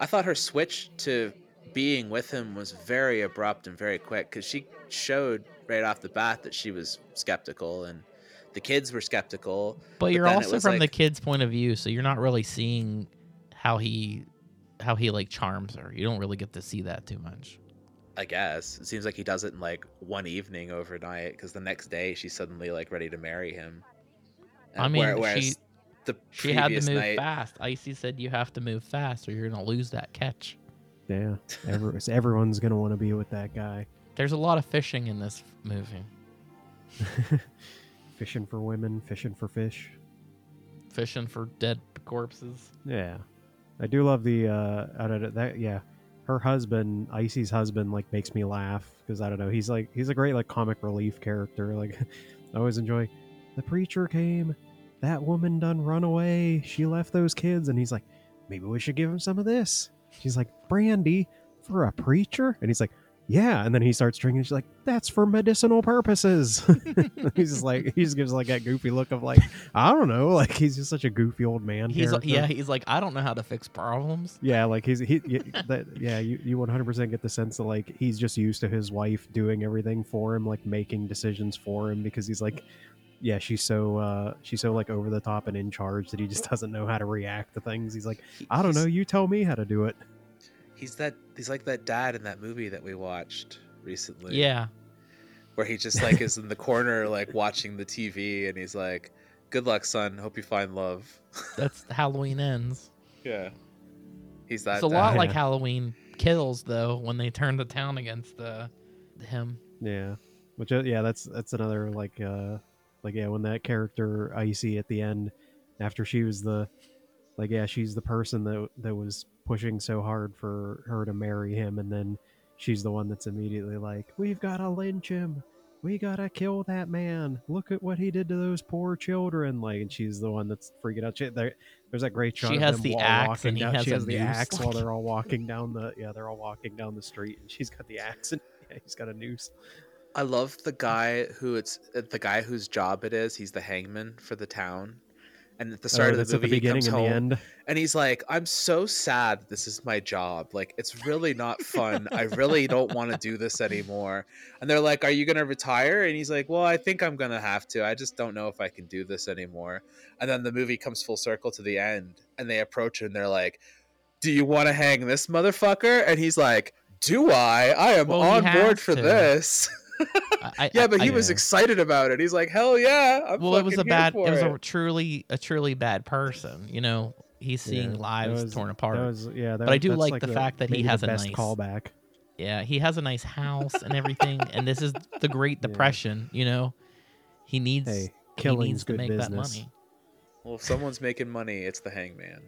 I thought her switch to being with him was very abrupt and very quick because she showed right off the bat that she was skeptical and the kids were skeptical. But you're also was from the kid's point of view, so you're not really seeing how he how he like charms her. You don't really get to see that too much. I guess it seems like he does it in like one evening overnight because the next day she's suddenly like ready to marry him. I And mean, where- whereas she- the She had to move night, fast. Icey said you have to move fast or you're gonna lose that catch. yeah every, everyone's gonna want to be with that guy There's a lot of fishing in this movie. fishing for women, fishing for fish. Fishing for dead corpses. Yeah, I do love the uh, I don't know that yeah, her husband, Icey's husband, like makes me laugh because I don't know he's like he's a great like comic relief character. Like I always enjoy. The preacher came, that woman done run away. She left those kids, and he's like, maybe we should give him some of this. She's like, brandy for a preacher, and he's like. Yeah, and then he starts drinking. She's like, "That's for medicinal purposes." he's just like, he just gives like that goofy look of like, I don't know, like he's just such a goofy old man. He's character. yeah, he's like, I don't know how to fix problems. Yeah, like he's he yeah, that yeah, you you 100% get the sense that like he's just used to his wife doing everything for him, like making decisions for him because he's like yeah, she's so uh she's so like over the top and in charge that he just doesn't know how to react to things. He's like, I don't know, you tell me how to do it. He's that he's like that dad in that movie that we watched recently. Yeah. where he just like is in the corner like watching the TV and he's like, "Good luck, son. Hope you find love." That's Halloween ends. yeah, he's that. It's a lot like Yeah. Halloween kills though when they turn the town against uh, him. Yeah. Which uh, yeah, that's that's another like uh like yeah, when that character Icey at the end after she was the like yeah, she's the person that that was pushing so hard for her to marry him and then she's the one that's immediately like, "We've got to lynch him. We got to kill that man. Look at what he did to those poor children." Like and she's the one that's freaking out. She, there, there's that great shot She of has them the axe and he down. has she has the noose, axe while they're all walking down the yeah, they're all walking down the street and she's got the axe and yeah, he's got a noose. I love the guy who it's uh, the guy whose job it is. He's the hangman for the town. And at the start Oh, of the movie, the he beginning comes and home the end. and he's like, "I'm so sad. This is my job. Like, it's really not fun. I really don't want to do this anymore." And they're like, "Are you gonna retire?" And he's like, "Well, I think I'm gonna have to. I just don't know if I can do this anymore." And then the movie comes full circle to the end, and they approach him and they're like, "Do you want to hang this motherfucker?" And he's like, "Do I? I am Well, on board has for to. this." I, I- yeah, but I- he was yeah. excited about it. He's like, "Hell yeah!" I'm well, it was a bad. for It was it. a truly a truly bad person. You know, he's seeing Yeah, lives was- torn apart. That was yeah. That, But I do that's like the fact that he maybe the has a nice- callback. Yeah, he has a nice house and everything, and this is the Great Yeah. Depression. You know, he needs Hey, he killing's needs to make business. that money. Well, if someone's making money, it's the hangman.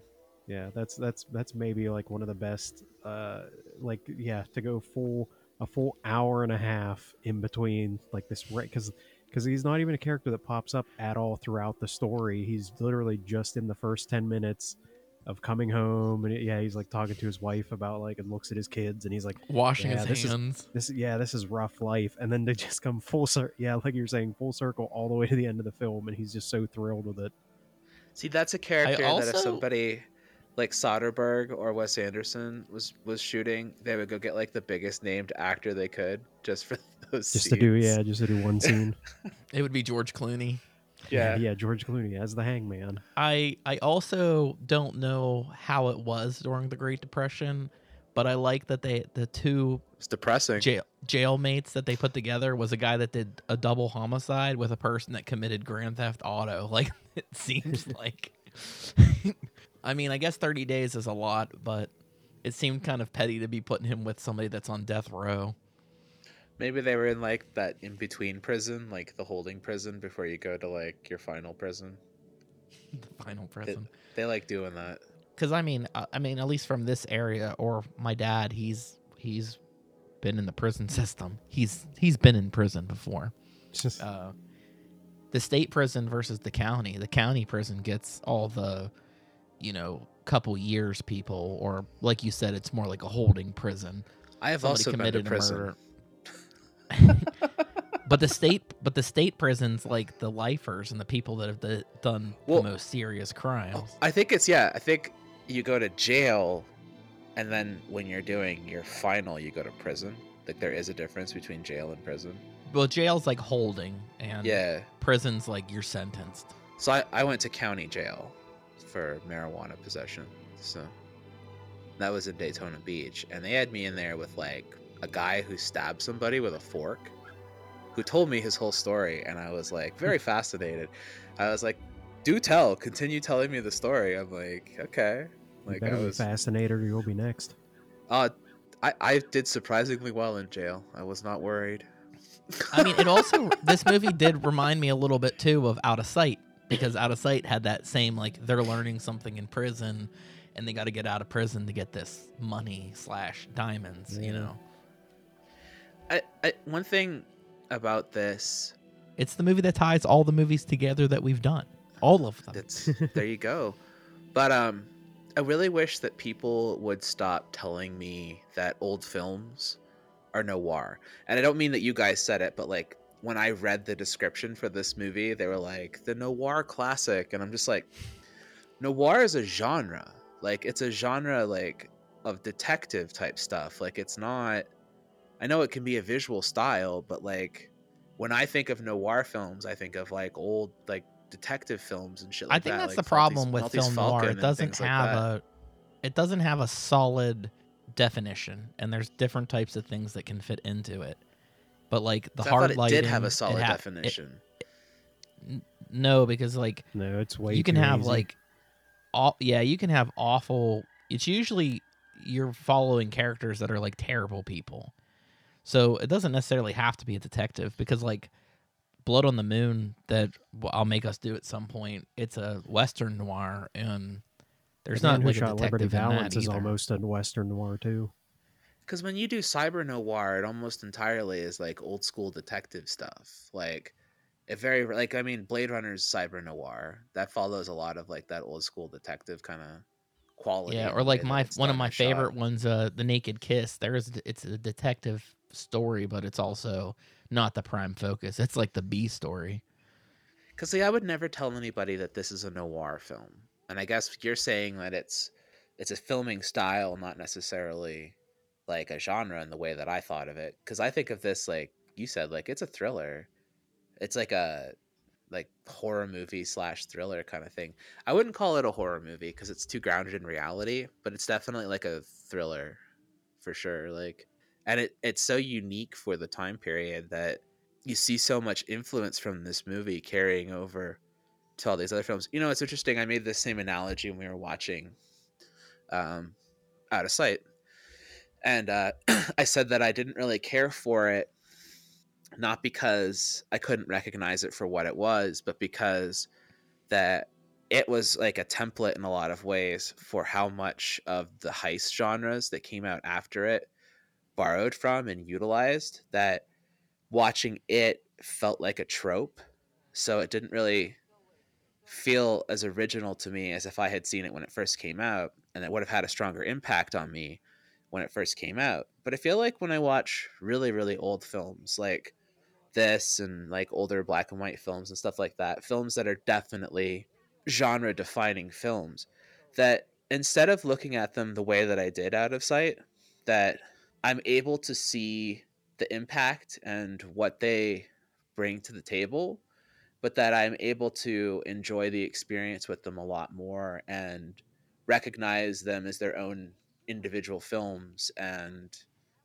Yeah, that's that's that's maybe like one of the best. Uh, like yeah, to go full a full hour and a half in between like this right because because he's not even a character that pops up at all throughout the story. He's literally just in the first ten minutes of coming home and yeah, he's like talking to his wife about like and looks at his kids and he's like Washing Yeah, his this is- this yeah this is rough life. And then they just come full circle yeah like you're saying full circle all the way to the end of the film and he's just so thrilled with it. See, that's a character that if somebody like Soderbergh or Wes Anderson was was shooting, they would go get like the biggest named actor they could just for those. just to do yeah just to do one scene It would be George Clooney. yeah. yeah george clooney as the hangman I I also don't know how it was during the Great Depression, but I like that they the two It's depressing. jail jailmates that they put together was a guy that did a double homicide with a person that committed grand theft auto. Like it seems like I mean, I guess 30 days is a lot, but it seemed kind of petty to be putting him with somebody that's on death row. Maybe they were in like that in between prison, like the holding prison before you go to like your final prison. The final prison. They like doing that. Cuz I mean, uh, I mean at least from this area or my dad, he's he's been in the prison system. He's he's been in prison before. just uh, the state prison versus the county. The county prison gets all the, you know, couple years people, or like you said, it's more like a holding prison. I have Somebody also been to committed a prison. murder. but the state, but the state prisons, like the lifers and the people that have d- done Well- the most serious crimes. I think it's yeah. I think you go to jail, and then when you're doing your final, you go to prison. Like there is a difference between jail and prison. Well, jail's like holding, and Yeah. prison's like you're sentenced. So I, I went to county jail for marijuana possession. So that was in Daytona Beach. And they had me in there with like a guy who stabbed somebody with a fork who told me his whole story. And I was like very fascinated. I was like, do tell, continue telling me the story. I'm like, okay. you Like I better be was, fascinated or you'll be next uh, I, I did surprisingly well in jail. I was not worried. I mean, it also this movie did remind me a little bit too of Out of Sight because Out of Sight had that same like they're learning something in prison, and they got to get out of prison to get this money slash diamonds. You know, I, I, one thing about this it's the movie that ties all the movies together that we've done, all of them. That's there you go. But um I really wish that people would stop telling me that old films are noir. And I don't mean that you guys said it, but like when I read the description for this movie, they were like the noir classic and I'm just like noir is a genre. Like it's a genre like of detective type stuff. Like it's not I know it can be a visual style, but like when I think of noir films, I think of like old like detective films and shit like I think that. that's like the problem Maltese- with Maltese film noir. It doesn't things like have a it doesn't have a solid definition, and there's different types of things that can fit into it. But like the hard it lighting, did have a solid ha- it- definition. no, because like no it's way you can too have easy. like all yeah you can have awful it's usually you're following characters that are like terrible people so it doesn't necessarily have to be a detective because like blood on the moon that i'll make us do at some point it's a western noir and there's The not like a shot Liberty detective in Valance is almost a western noir too. Because when you do cyber noir, it almost entirely is like old school detective stuff. Like it very like I mean Blade Runner's cyber noir that follows a lot of like that old school detective kind of quality. yeah or like my one of my shot. favorite ones uh the naked kiss there's it's a detective story but it's also not the prime focus it's like the b story Because see, I would never tell anybody that this is a noir film, and I guess you're saying that it's it's a filming style, not necessarily like a genre in the way that I thought of it. Because I think of this like you said, like it's a thriller. It's like a like horror movie slash thriller kind of thing. I wouldn't call it a horror movie because it's too grounded in reality, but it's definitely like a thriller for sure. Like and it it's so unique for the time period that you see so much influence from this movie carrying over to all these other films. You know, it's interesting. I made the same analogy when we were watching um, Out of Sight, and uh, I said that I didn't really care for it, not because I couldn't recognize it for what it was, but because that it was like a template in a lot of ways for how much of the heist genres that came out after it borrowed from and utilized that watching it felt like a trope. So it didn't really feel as original to me as if i had seen it when it first came out and it would have had a stronger impact on me when it first came out but i feel like when i watch really really old films like this and like older black and white films and stuff like that films that are definitely genre defining films that instead of looking at them the way that I did out of sight that I'm able to see the impact and what they bring to the table but that I'm able to enjoy the experience with them a lot more and recognize them as their own individual films and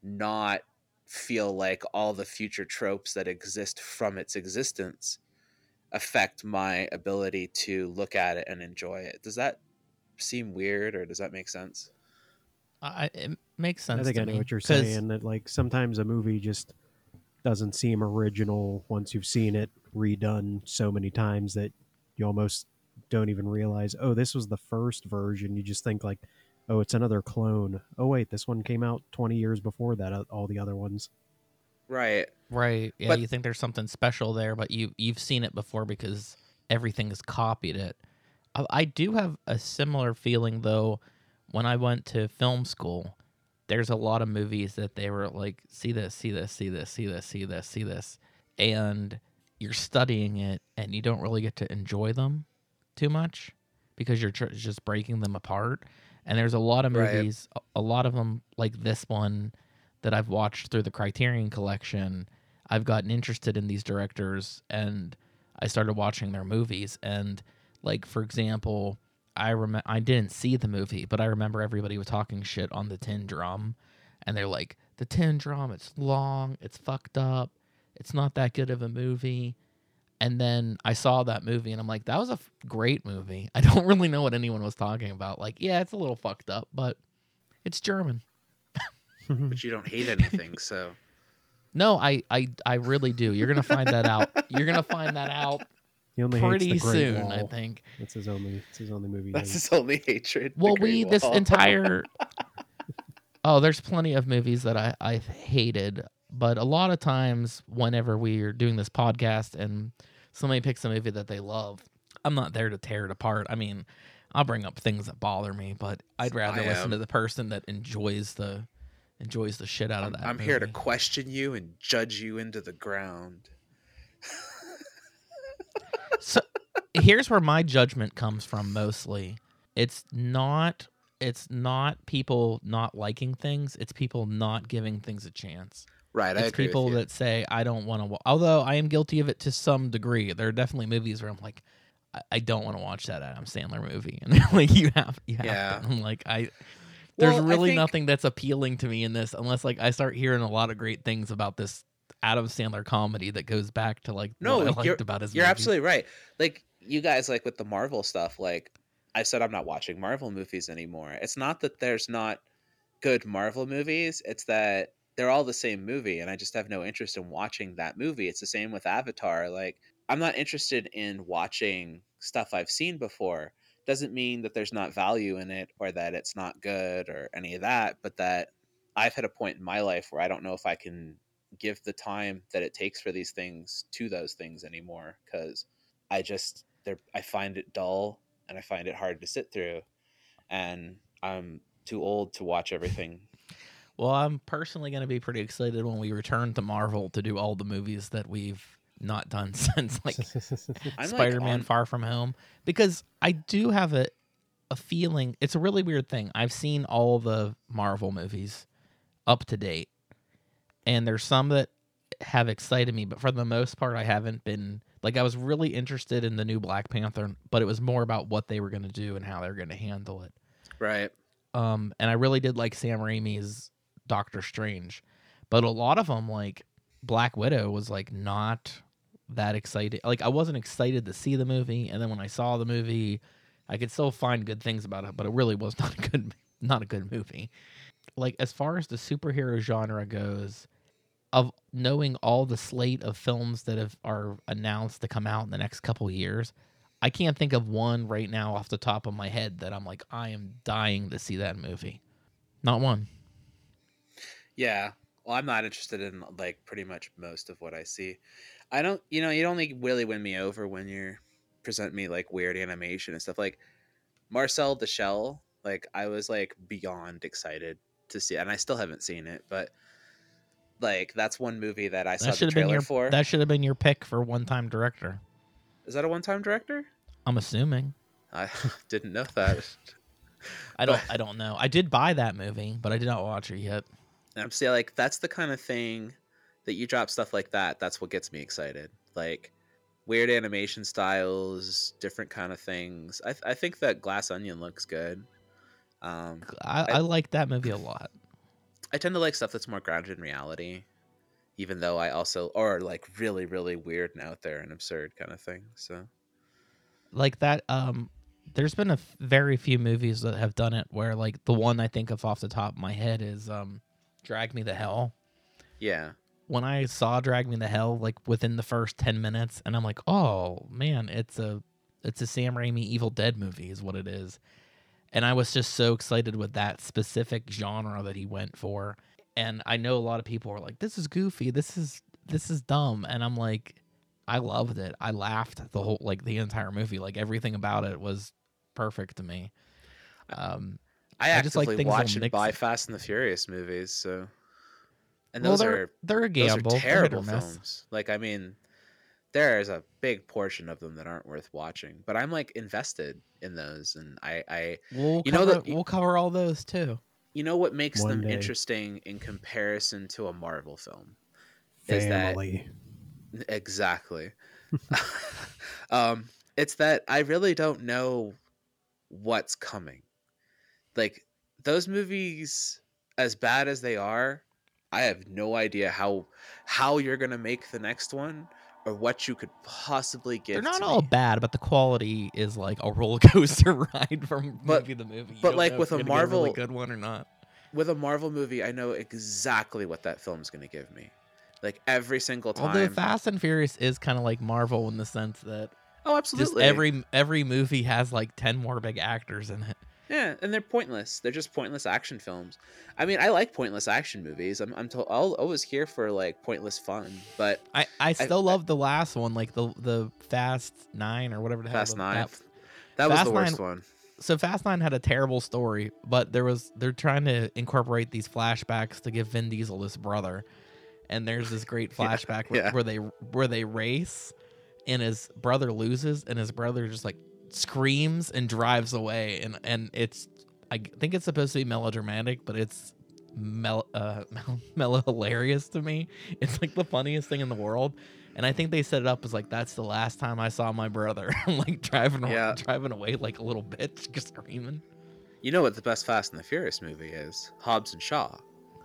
not feel like all the future tropes that exist from its existence affect my ability to look at it and enjoy it. Does that seem weird or does that make sense? I, it makes sense. I think to I know me, what you're 'cause- saying. That like sometimes a movie just doesn't seem original once you've seen it redone so many times that you almost don't even realize. Oh, this was the first version. You just think like, oh, it's another clone. Oh wait, this one came out 20 years before that. uh, All the other ones. Right. Right. Yeah, But- you think there's something special there, but you you've seen it before because everything has copied it. I, I do have a similar feeling though when I went to film school. There's a lot of movies that they were like, see this, see this, see this, see this, see this, see this, and you're studying it and you don't really get to enjoy them too much because you're tr- just breaking them apart. And there's a lot of Right. movies, a- a lot of them like this one that I've watched through the Criterion collection, I've gotten interested in these directors and I started watching their movies and like for example, I rem- I didn't see the movie, but I remember everybody was talking shit on the Tin Drum and they're like the Tin Drum it's long, it's fucked up, it's not that good of a movie. And then I saw that movie and I'm like that was a f- great movie. I don't really know what anyone was talking about. Like, yeah, it's a little fucked up, but it's German. But you don't hate anything, so No, I, I, I really do. You're gonna find that out. You're gonna find that out He only pretty hates the Great soon. Wall. I think. That's his only. It's his only movie. that's he- his only hatred. the Well, Great we this Wall. entire. oh, there's plenty of movies that I I've hated, but a lot of times whenever we're doing this podcast and somebody picks a movie that they love, I'm not there to tear it apart. I mean, I'll bring up things that bother me, but I'd rather I listen am. to the person that enjoys the enjoys the shit out of that. I'm here to question you and judge you into the ground. so here's where my judgment comes from mostly it's not it's not people not liking things it's people not giving things a chance Right, I it's agree people that say i don't want to wa-. although i am guilty of it to some degree there are definitely movies where i'm like i, I don't want to watch that adam sandler movie and they're like you have you have Yeah. to. i'm like i there's Well, I really think- nothing that's appealing to me in this unless like i start hearing a lot of great things about this adam sandler comedy that goes back to like No, what i liked you're- about his You're movies. absolutely right. Like you guys, like with the Marvel stuff. Like I said, I'm not watching Marvel movies anymore. It's not that there's not good Marvel movies. It's that they're all the same movie, and I just have no interest in watching that movie. It's the same with Avatar. Like I'm not interested in watching stuff I've seen before. Doesn't mean that there's not value in it or that it's not good or any of that, but that I've hit a point in my life where I don't know if I can give the time that it takes for these things to those things anymore because I just they're I find it dull and I find it hard to sit through and I'm too old to watch everything. Well, I'm personally going to be pretty excited when we return to Marvel to do all the movies that we've not done since like I'm like Spider-Man on- Far From Home because I do have a a feeling it's a really weird thing. I've seen all the Marvel movies up to date. And there's some that have excited me, but for the most part I haven't been like I was really interested in the new Black Panther, but it was more about what they were going to do and how they were going to handle it right. um, and I really did like Sam Raimi's Doctor Strange, But a lot of them, like Black Widow, was like not that excited. Like I wasn't excited to see the movie, and then when I saw the movie, I could still find good things about it, but it really was not a good, not a good movie. Like as far as the superhero genre goes, of knowing all the slate of films that have are announced to come out in the next couple years, I can't think of one right now off the top of my head that I'm like I am dying to see that movie. Not one. Yeah. Well, I'm not interested in like pretty much most of what I see. I don't, you know, you only really win me over when you're present me like weird animation and stuff like Marcel the Shell. Like I was like beyond excited to see, it. and I still haven't seen it, but like that's one movie that I saw the should have been trailer your for. that should have been your pick for one time director. Is that a one-time director? I'm assuming. I didn't know that. I don't I don't know. I did buy that movie, but I did not watch it yet. And I'm saying like that's the kind of thing that you drop stuff like that. That's what gets me excited. Like weird animation styles, different kind of things. I, I think that Glass Onion looks good. Um, I, I like that movie a lot. I tend to like stuff that's more grounded in reality, even though I also or like really really weird and out there and absurd kind of thing. So Like that um there's been a f- very few movies that have done it where like the one I think of off the top of my head is um Drag Me to Hell. yeah, When I saw Drag Me to Hell like within the first 10 minutes and I'm like, "Oh, man, it's a it's a Sam Raimi Evil Dead movie is what it is." And I was just so excited with that specific genre that he went for. And I know a lot of people are like, "This is goofy. This is this is dumb." And I'm like, I loved it. I laughed the whole like the entire movie. Like everything about it was perfect to me. Um I, I just like actively things watch and buy. Fast and the Furious movies. So and well, those they're are they're a those gamble. are They're terrible films. Like I mean, there is a big portion of them that aren't worth watching. But I'm like invested in those, and I, I We'll You know cover, that- we'll cover all those too. you know what makes One them day. interesting in comparison to a Marvel film. Is that- Family. Exactly. um, it's that I really don't know what's coming. Like those movies, as bad as they are, I have no idea how how you're gonna make the next one or what you could possibly get They're not all me. bad, but the quality is like a roller coaster ride from But- movie to movie. You but, like, with a gonna get really Marvel- good one or not. With a Marvel movie, I know exactly what that film's gonna give me. Like every single time. Although Fast and Furious is kind of like Marvel in the sense that oh, absolutely. just every every movie has like ten more big actors in it. Yeah, and they're pointless. They're just pointless action films. I mean, I like pointless action movies. I'm, I'm to- I'll always here for like pointless fun, but I, I still I- love the last one, like the the Fast Nine or whatever the hell. Fast the- Nine. that- that was Fast the worst Nine- one. so Fast Nine had a terrible story, but there was they're trying to incorporate these flashbacks to give Vin Diesel this brother, and there's this great Yeah, flashback where, yeah. where they where they race, and his brother loses, and his brother just like screams and drives away, and and it's I think it's supposed to be melodramatic, but it's mel uh mel- mellow hilarious to me. It's like the funniest thing in the world. And I think they set it up as like that's the last time I saw my brother. I'm like driving aw- Yeah. driving away like a little bitch, just screaming. You know what the best Fast and the Furious movie is? Hobbs and Shaw.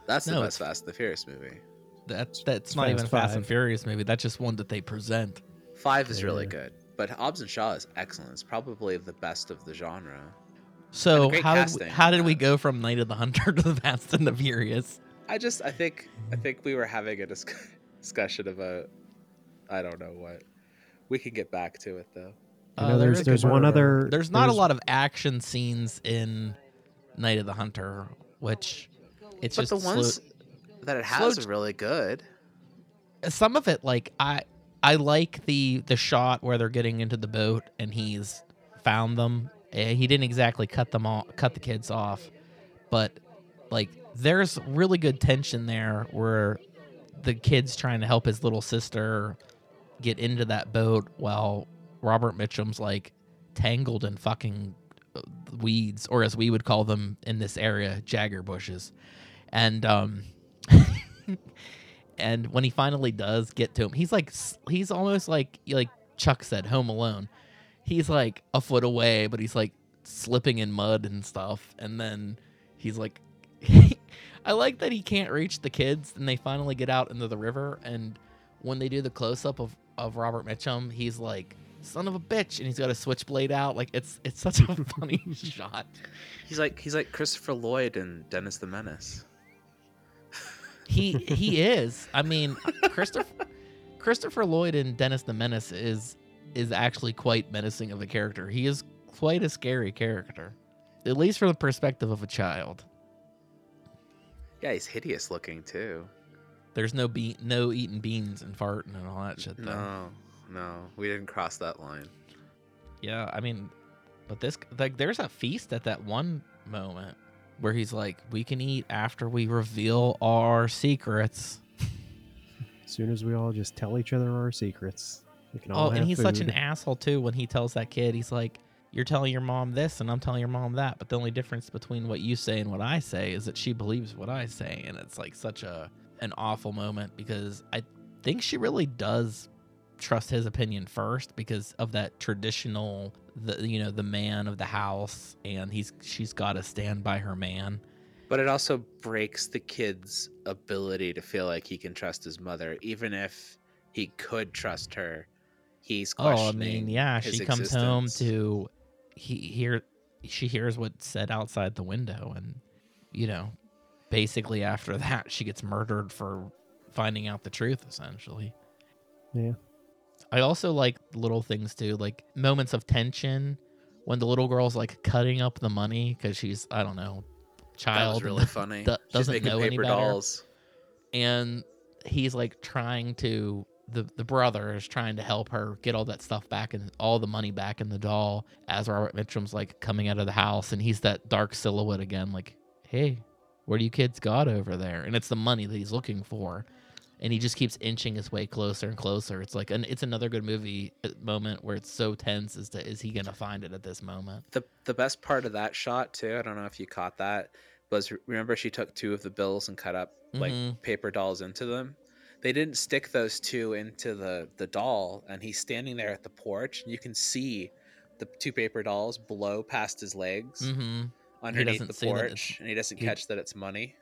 That's the best Fast and the Furious movie. That that's not Fast even Fast and Furious movie. That's just one that they present. Five is really good, but Hobbs and Shaw is excellent. It's probably the best of the genre. So great how did we, how did we uh, go from Night of the Hunter to the Fast and the Furious? I just, I think, I think we were having a dis- discussion about, I don't know what. We can get back to it though. You know, Uh, there's there's one other. There's not a lot of action scenes in Night of the Hunter, which it's just but just the slow- ones that it has j- are really good. some of it like i i like the the shot where they're getting into the boat and he's found them. Eh, he didn't exactly cut them off cut the kids off but like there's really good tension there where the kid's trying to help his little sister get into that boat while robert mitchum's like tangled in fucking uh, weeds or as we would call them in this area jagger bushes. And um and when he finally does get to him he's like he's almost like like chuck said home alone he's like a foot away but he's like slipping in mud and stuff and then he's like I like that he can't reach the kids, and they finally get out into the river. And when they do the close up of of Robert Mitchum, he's like, "Son of a bitch," and he's got a switchblade out. Like it's it's such a funny shot. He's like he's like Christopher Lloyd and Dennis the Menace. He he is. I mean, Christopher Christopher Lloyd in Dennis the Menace is is actually quite menacing of a character. He is quite a scary character, at least from the perspective of a child. Yeah, he's hideous looking too. There's no be- no eating beans and farting and all that shit. Though. No, no, we didn't cross that line. Yeah, I mean, but this like there's a feast at that one moment where he's like, "We can eat after we reveal our secrets." As soon as we all just tell each other our secrets, we can all Oh, and he's such an asshole too when he tells that kid, he's like, "You're telling your mom this, and I'm telling your mom that, but the only difference between what you say and what I say is that she believes what I say." And it's like such a an awful moment because I think she really does trust his opinion first because of that traditional the you know the man of the house and he's she's got to stand by her man But it also breaks the kid's ability to feel like he can trust his mother, even if he could trust her. He's oh i mean yeah his she comes home to he hear she hears what's said outside the window and you know basically after that she gets murdered for finding out the truth essentially Yeah. I also like little things too like moments of tension when the little girl's like cutting up the money because she's i don't know That child was really funny. do- doesn't making know any paper better. dolls. and he's like trying to the the brother is trying to help her get all that stuff back and all the money back in the doll as Robert Mitchum's like coming out of the house and he's that dark silhouette again like hey what do you kids got over there and it's the money that he's looking for and he just keeps inching his way closer and closer it's like an, it's another good movie uh, moment where it's so tense as to is he gonna find it at this moment The the best part of that shot too, I don't know if you caught that, was remember she took two of the bills and cut up like Mhm. paper dolls into them. They didn't stick those two into the the doll, and he's standing there at the porch, and you can see the two paper dolls blow past his legs mm-hmm underneath the see that it's- porch, and he doesn't he- catch that it's money.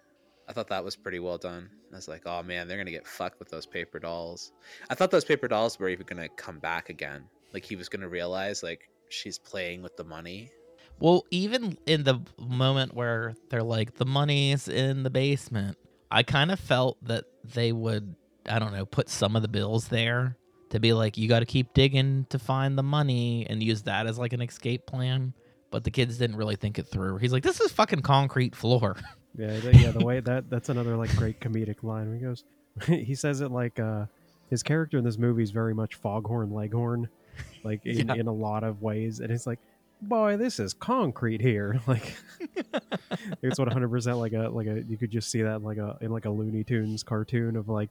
I thought that was pretty well done. I was like, oh man, they're gonna get fucked with those paper dolls. I thought those paper dolls were even gonna come back again. Like he was gonna realize like she's playing with the money. Well, even in the moment where they're like, the money's in the basement, I kind of felt that they would, I don't know, put some of the bills there to be like, you got to keep digging to find the money and use that as like an escape plan. But the kids didn't really think it through. He's like, this is fucking concrete floor. Yeah, the, yeah. The way that that's another like great comedic line. Where he goes, he says it like uh, his character in this movie is very much Foghorn Leghorn, like in, Yeah. in a lot of ways, and it's like, boy, this is concrete here. Like it's one hundred percent like a like a you could just see that like a in like a Looney Tunes cartoon of like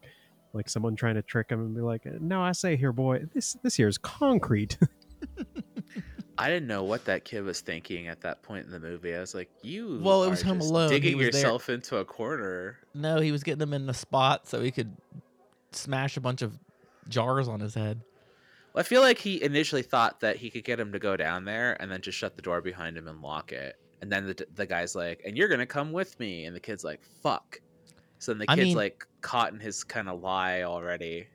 like someone trying to trick him and be like, no, I say here, boy, this this here is concrete. I didn't know what that kid was thinking at that point in the movie. I was like, you Well, it was Home Alone. Digging was there- yourself into a corner. No, he was getting them in the spot so he could smash a bunch of jars on his head. I feel like he initially thought that he could get him to go down there and then just shut the door behind him and lock it. And then the, the guy's like, and you're going to come with me. And the kid's like, fuck. So then the I kid's mean- like caught in his kind of lie already.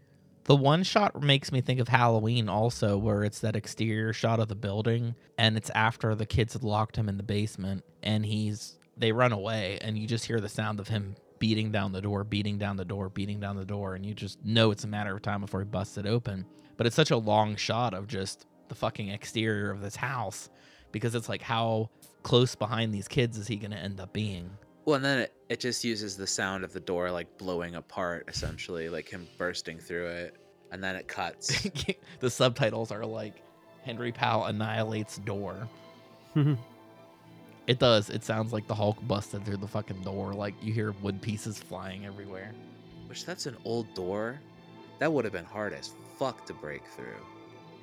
The one shot makes me think of Halloween also, where it's that exterior shot of the building, and it's after the kids had locked him in the basement, and he's they run away, and you just hear the sound of him beating down the door, beating down the door, beating down the door, and you just know it's a matter of time before he busts it open. But it's such a long shot of just the fucking exterior of this house, because it's like how close behind these kids is he going to end up being? Well, and then it, it just uses the sound of the door like blowing apart, essentially, like him bursting through it. And then it cuts. the subtitles are like Henry Powell annihilates door. It does. It sounds like the Hulk busted through the fucking door. Like you hear wood pieces flying everywhere. Which that's an old door. That would have been hard as fuck to break through.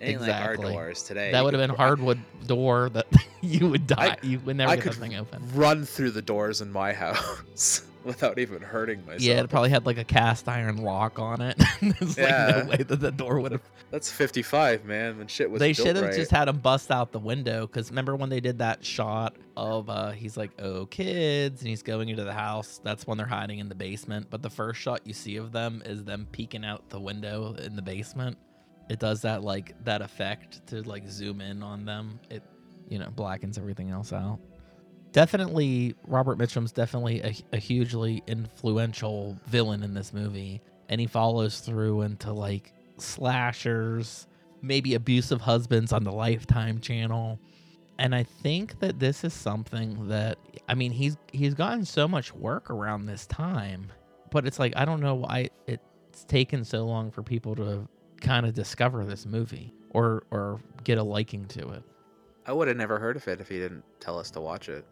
Ain't like our Exactly. doors today. that would have been hardwood door that you would die. I- you would never I get could that thing open. run through the doors in my house. without even hurting myself. Yeah, it probably had like a cast iron lock on it. There's Yeah. like no way that the door would have. That's 55, man. When shit was They should have right. just had him bust out the window. Because remember when they did that shot of uh he's like, "Oh, kids," and he's going into the house. That's when they're hiding in the basement. But the first shot you see of them is them peeking out the window in the basement. It does that like that effect to like zoom in on them. It you know blackens everything else out. Definitely, Robert Mitchum's definitely a, a hugely influential villain in this movie, and he follows through into like slashers, maybe abusive husbands on the Lifetime channel. And I think that this is something that I mean he's he's gotten so much work around this time, but it's like I don't know why it's taken so long for people to kind of discover this movie or or get a liking to it. I would have never heard of it if he didn't tell us to watch it.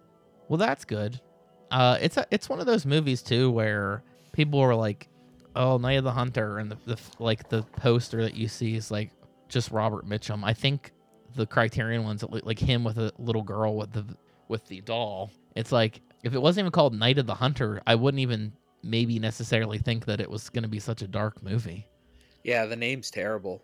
Well, that's good. Uh, it's a, it's one of those movies too where people were like, "Oh, Night of the Hunter," and the, the like the poster that you see is like just Robert Mitchum. I think the Criterion ones like him with a little girl with the with the doll. It's like if it wasn't even called Night of the Hunter, I wouldn't even maybe necessarily think that it was going to be such a dark movie. Yeah, the name's terrible.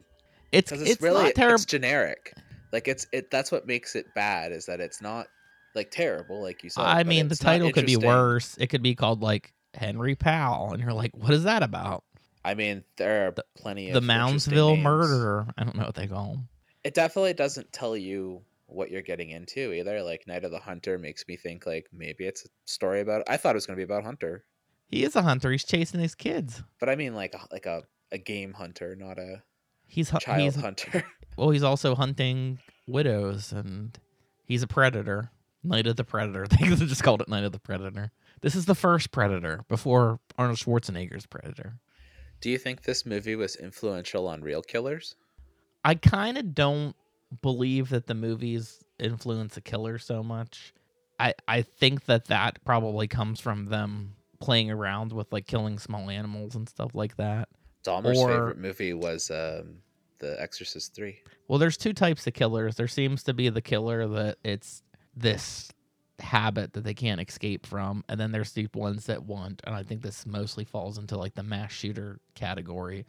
It's it's, it's, really terrible. it's generic. Like it's it. That's what makes it bad is that it's not like terrible, like you said. I mean, the title could be worse. It could be called like Henry Powell, and you're like, what is that about? I mean, there are plenty of the Moundsville murderer. I don't know what they call him. It definitely doesn't tell you what you're getting into either. Like Night of the Hunter makes me think like maybe it's a story about. I thought it was going to be about Hunter, He is a hunter. He's chasing his kids. but I mean like like a a game hunter, not a He's hu- child he's hunter. well. He's also hunting widows, and he's a predator. Night of the Predator. They just called it Night of the Predator. This is the first Predator before Arnold Schwarzenegger's Predator. Do you think this movie was influential on real killers? I kind of don't believe that the movies influence a killer so much. I I think that that probably comes from them playing around with like killing small animals and stuff like that. Dahmer's Or- favorite movie was um, The Exorcist Three. Well, there's two types of killers. There seems to be the killer that it's this habit that they can't escape from, and then there's the ones that want. And I think this mostly falls into like the mass shooter category.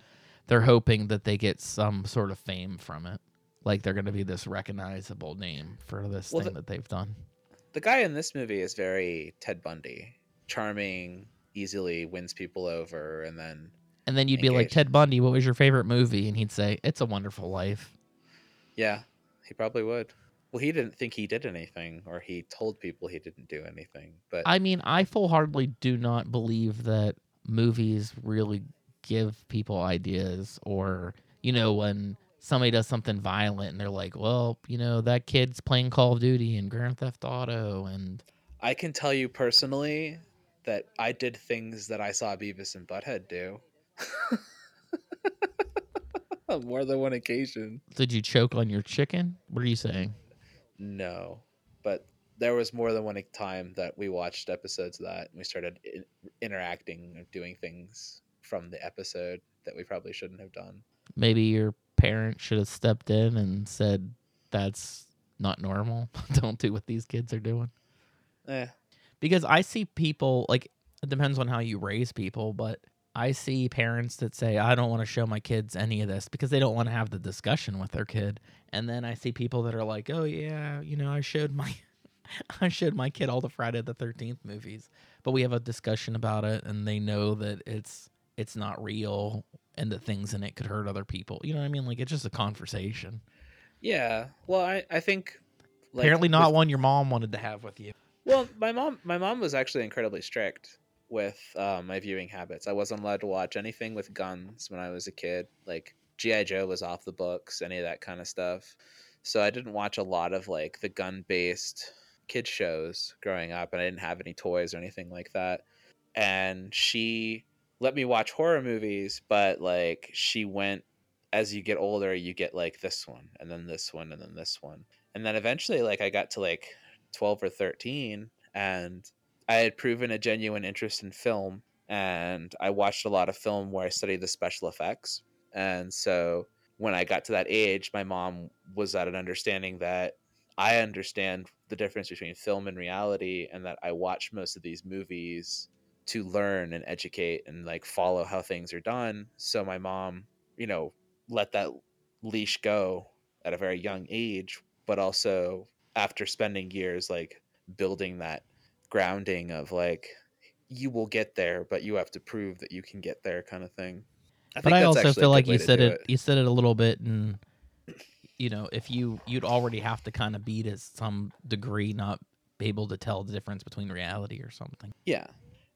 They're hoping that they get some sort of fame from it, like they're going to be this recognizable name for this Well, thing the- that they've done. The guy in this movie is very Ted Bundy, charming, easily wins people over, and then And then you'd be like, Ted Bundy, what was your favorite movie? And he'd say, It's a Wonderful Life. yeah, he probably would. Well, he didn't think he did anything, or he told people he didn't do anything. But I mean, I full heartedly do not believe that movies really give people ideas or, you know, when somebody does something violent and they're like, well, you know, that kid's playing Call of Duty and Grand Theft Auto and I can tell you personally that I did things that I saw Beavis and Butthead do. On more than one occasion. did you choke on your chicken? What are you saying? No, but there was more than one time that we watched episodes of that and we started in- interacting and doing things from the episode that we probably shouldn't have done. Maybe your parent should have stepped in and said, that's not normal. Don't do what these kids are doing. Eh, because I see people like it depends on how you raise people, but I see parents that say I don't want to show my kids any of this because they don't want to have the discussion with their kid. And then I see people that are like, "Oh yeah, you know, I showed my I showed my kid all the Friday the 13th movies." But we have a discussion about it and they know that it's it's not real and that things in it could hurt other people. You know what I mean? Like it's just a conversation. yeah. Well, I, I think. like, Apparently not with- one your mom wanted to have with you. Well, my mom, my mom was actually incredibly strict with uh, my viewing habits. I wasn't allowed to watch anything with guns when I was a kid. Like GI Joe was off the books, any of that kind of stuff. So I didn't watch a lot of like the gun-based kid shows growing up, and I didn't have any toys or anything like that. And she let me watch horror movies, but like she went as you get older, you get like this one, and then this one, and then this one, and then eventually, like I got to like 12 or 13 and I had proven a genuine interest in film and I watched a lot of film where I studied the special effects. And so when I got to that age, my mom was at an understanding that I understand the difference between film and reality and that I watch most of these movies to learn and educate and like follow how things are done. So my mom, you know, let that leash go at a very young age, but also after spending years like building that grounding of like you will get there, but you have to prove that you can get there kind of thing. I but I also feel like you said do it, You said it a little bit, and you know, if you you'd already have to kind of be to some degree not be able to tell the difference between reality or something. Yeah.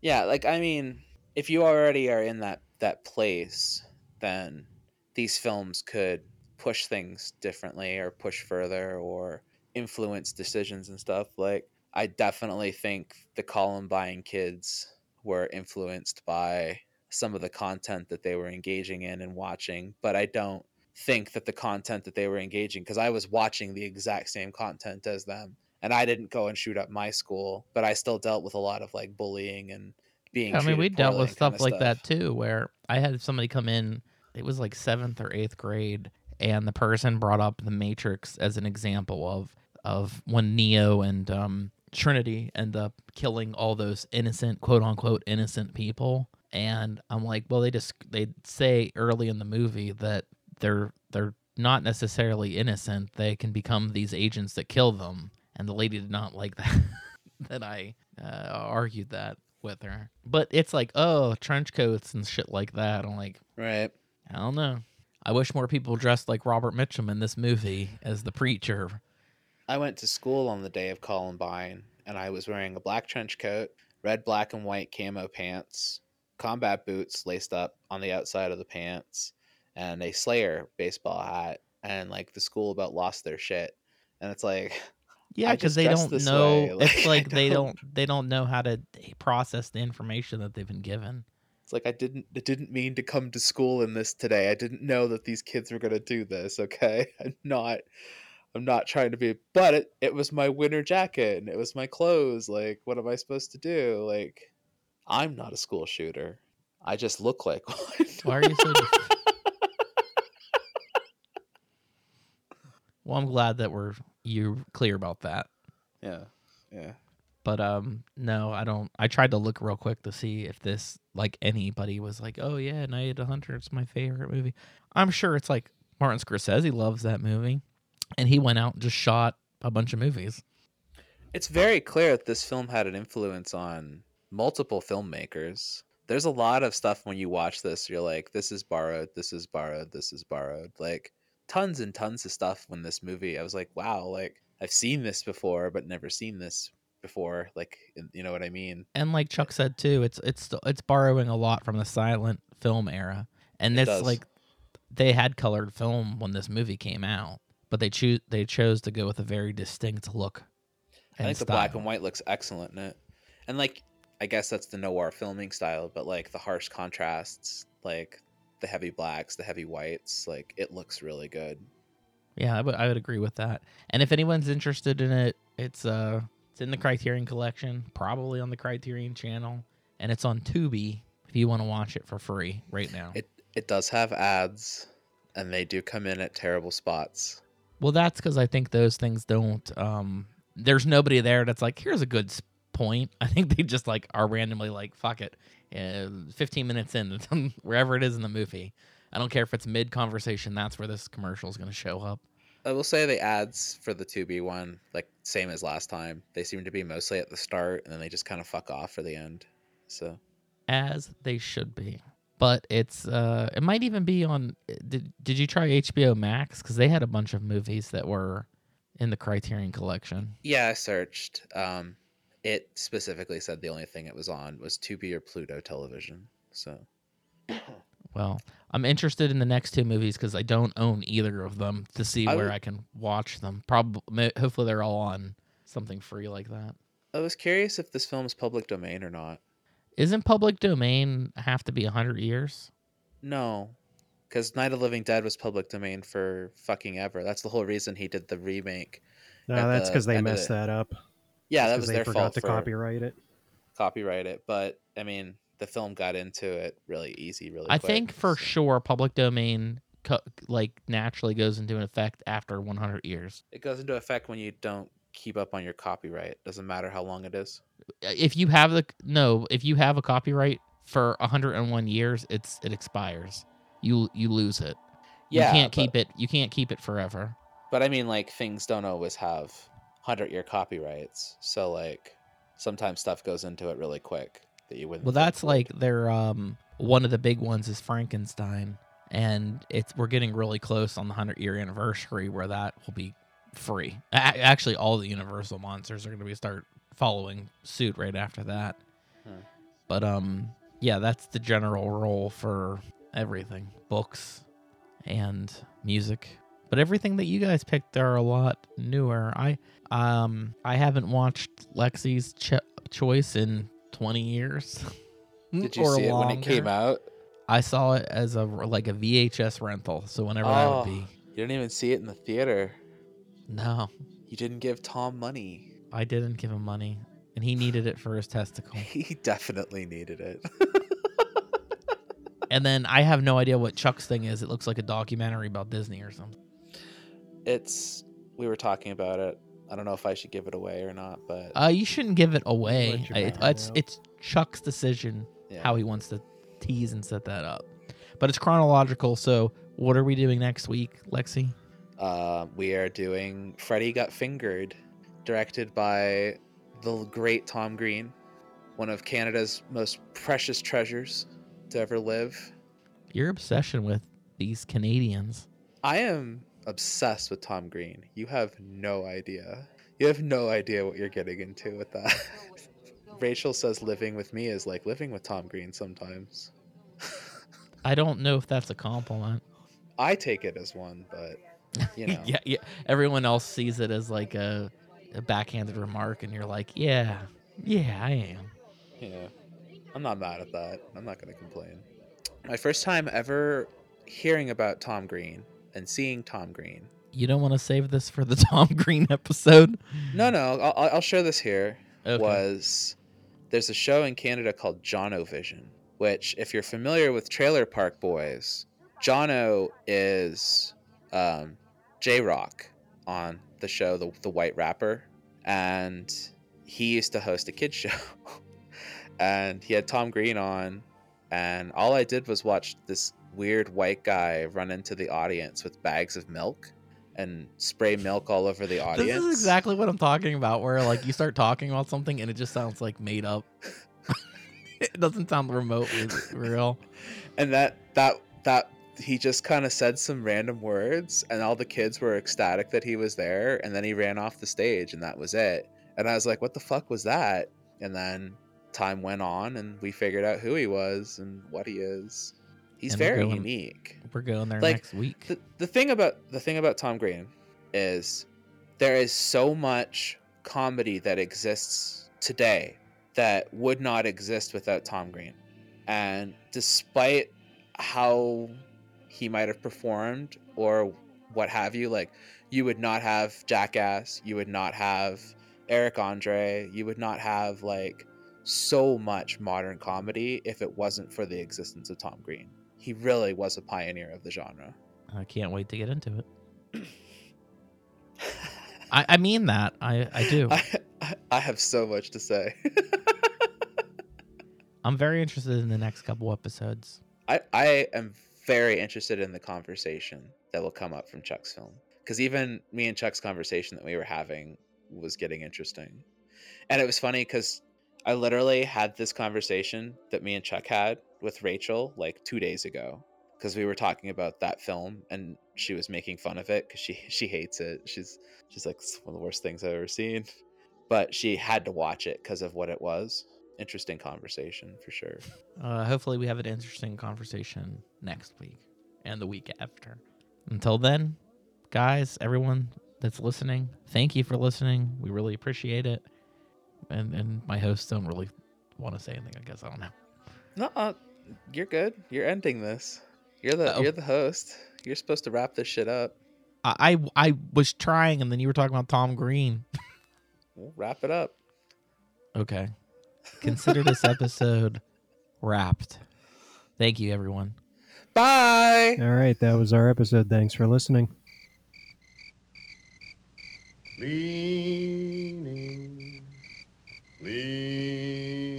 Yeah, like I mean, if you already are in that that place, then these films could push things differently or push further or influence decisions and stuff. Like I definitely think the Columbine kids were influenced by some of the content that they were engaging in and watching, but I don't think that the content that they were engaging because I was watching the exact same content as them and I didn't go and shoot up my school, but I still dealt with a lot of like bullying and being I mean, we dealt with stuff like that too, where I had somebody come in. It was like seventh or eighth grade, and the person brought up the Matrix as an example of of when Neo and um, Trinity end up killing all those innocent, quote unquote, innocent people. And I'm like, well, they just they say early in the movie that they're they're not necessarily innocent. They can become these agents that kill them. And the lady did not like that. that I uh, argued that with her. But it's like, oh, trench coats and shit like that. I'm like, Right. I don't know. I wish more people dressed like Robert Mitchum in this movie as the preacher. I went to school on the day of Columbine and I was wearing a black trench coat, red, black, and white camo pants, combat boots laced up on the outside of the pants, and a Slayer baseball hat. And like the school about lost their shit. And it's like, Yeah, because they don't know. like, it's like they don't- don't they don't know how to process the information that they've been given. it's like I didn't I didn't mean to come to school in this today. I didn't know that these kids were gonna do this, okay? I'm not I'm not trying to be but it, it was my winter jacket and it was my clothes. Like, what am I supposed to do? Like I'm not a school shooter. I just look like one. Why are you so? def- well, I'm glad that we're you're clear about that. yeah. Yeah. But um, no, I don't. I tried to look real quick to see if this like anybody was like, oh yeah, Night of the Hunter, it's my favorite movie. I'm sure it's like Martin Scorsese loves that movie, and he went out and just shot a bunch of movies. It's very clear that this film had an influence on multiple filmmakers. There's a lot of stuff when you watch this, you're like, this is borrowed, this is borrowed, this is borrowed. Like tons and tons of stuff when this movie. I was like, wow, like I've seen this before, but never seen this before. Like, you know what I mean? And like Chuck said too, it's it's it's borrowing a lot from the silent film era, and It it's does. like they had colored film when this movie came out, but they choose they chose to go with a very distinct look. I think the black and white looks excellent in it. And like, I guess that's the noir filming style, but like the harsh contrasts, like the heavy blacks, the heavy whites, like it looks really good. Yeah, I would I would agree with that. And if anyone's interested in it, it's uh it's in the Criterion collection, probably on the Criterion channel, and it's on Tubi if you want to watch it for free right now. It it does have ads, and they do come in at terrible spots. Well, that's because I think those things don't. um There's nobody there that's like, here's a good point. I think they just like are randomly like, fuck it, uh, 15 minutes in, wherever it is in the movie. I don't care if it's mid conversation. That's where this commercial is going to show up. I will say the ads for the Tubi one, like same as last time, they seem to be mostly at the start, and then they just kind of fuck off for the end. So as they should be. But it's uh it might even be on did did you try HBO Max cuz they had a bunch of movies that were in the Criterion collection. yeah, I searched. Um, it specifically said the only thing it was on was Tubi or Pluto television. So Well, I'm interested in the next two movies cuz I don't own either of them to see I where would- I can watch them. Probably hopefully they're all on something free like that. I was curious if this film is public domain or not. Isn't public domain have to be 100 years? No, because Night of the Living Dead was public domain for fucking ever. That's the whole reason he did the remake. No, At that's the because they messed the- that up. Yeah, that Because was they their forgot fault to for copyright it. copyright it. But I mean, the film got into it really easy, really. I quick, think for so- sure public domain co- like naturally goes into an effect after 100 years. it goes into effect when you don't keep up on your copyright. Doesn't matter how long it is. If you have the no, if you have a copyright for 101 years, it's it expires. You you lose it. Yeah, you can't but- keep it. You can't keep it forever. But I mean, like things don't always have hundred year copyrights. So like sometimes stuff goes into it really quick that you wouldn't. Well, that's would. like their um one of the big ones is Frankenstein, and it's we're getting really close on the hundred year anniversary where that will be free. A- actually, all the Universal monsters are going to be start following suit right after that. Hmm. But um, yeah, that's the general role for everything, books and music. But everything that you guys picked are a lot newer. I um I haven't watched Lexi's ch- choice in 20 years. Did you or see it when it came out? I saw it as a like a VHS rental. So whenever that Oh. would be. You didn't even see it in the theater. No, You didn't give Tom money. I didn't give him money, and he needed it for his testicle. He definitely needed it. and then I have no idea what Chuck's thing is. It looks like a documentary about Disney or something. it's we were talking about it. I don't know if I should give it away or not, but Uh, you shouldn't give it away. Let your I- It, man it's know. it's Chuck's decision yeah. how he wants to tease and set that up. But it's chronological. So what are we doing next week, Lexi? Uh, we are doing Freddy Got Fingered, directed by the great Tom Green, one of Canada's most precious treasures to ever live. Your obsession with these Canadians. I am obsessed with Tom Green. You have no idea. You have no idea what you're getting into with that. Rachel says living with me is like living with Tom Green sometimes. I don't know if that's a compliment. I take it as one, but you know. yeah, yeah. Everyone else sees it as like a, a backhanded remark, and you're like, yeah, yeah, I am. Yeah. I'm not mad at that. I'm not going to complain. My first time ever hearing about Tom Green and seeing Tom Green. You don't want to save this for the Tom Green episode? No, no, I'll, I'll- I'll share this here. Okay. Was there's a show in Canada called Jonovision, which, if you're familiar with Trailer Park Boys, Jono is um, J-Roc on the show, the, the White Rapper, and he used to host a kids show, and he had Tom Green on, and all I did was watch this weird white guy run into the audience with bags of milk and spray milk all over the audience. This is exactly what I'm talking about. Where like you start talking about something and it just sounds like made up. it doesn't sound remotely real. and that that that he just kind of said some random words and all the kids were ecstatic that he was there and then he ran off the stage and that was it and i was like what the fuck was that and then time went on and we figured out who he was and what he is he's And we're very going- unique We're going there Like, next week. the, the thing about the thing about Tom Green is there is so much comedy that exists today that would not exist without Tom Green. And despite how he might have performed or what have you, like you would not have Jackass, you would not have Eric Andre, you would not have like so much modern comedy if it wasn't for the existence of Tom Green. He really was a pioneer of the genre. I can't wait to get into it. I, I mean that. I, I do. I, I- I have so much to say. I'm very interested in the next couple episodes. I, I am very interested in the conversation that will come up from Chuck's film. Because even me and Chuck's conversation that we were having was getting interesting. And it was funny because I literally had this conversation that me and Chuck had with Rachel like two days ago. Because we were talking about that film and she was making fun of it because she, she hates it. She's she's like it's one of the worst things I've ever seen. But she had to watch it because of what it was. Interesting conversation for sure. Uh, hopefully, we have an interesting conversation next week and the week after. Until then, guys, everyone that's listening, thank you for listening. We really appreciate it. And and my hosts don't really want to say anything. I guess I don't know. No, uh, you're good. You're ending this. You're the Oh. you're the host. You're supposed to wrap this shit up. I I, I was trying, and then you were talking about Tom Green. We'll wrap it up. Okay. Consider this episode wrapped. Thank you, everyone. Bye. All right, that was our episode. Thanks for listening. Leaning, leaning,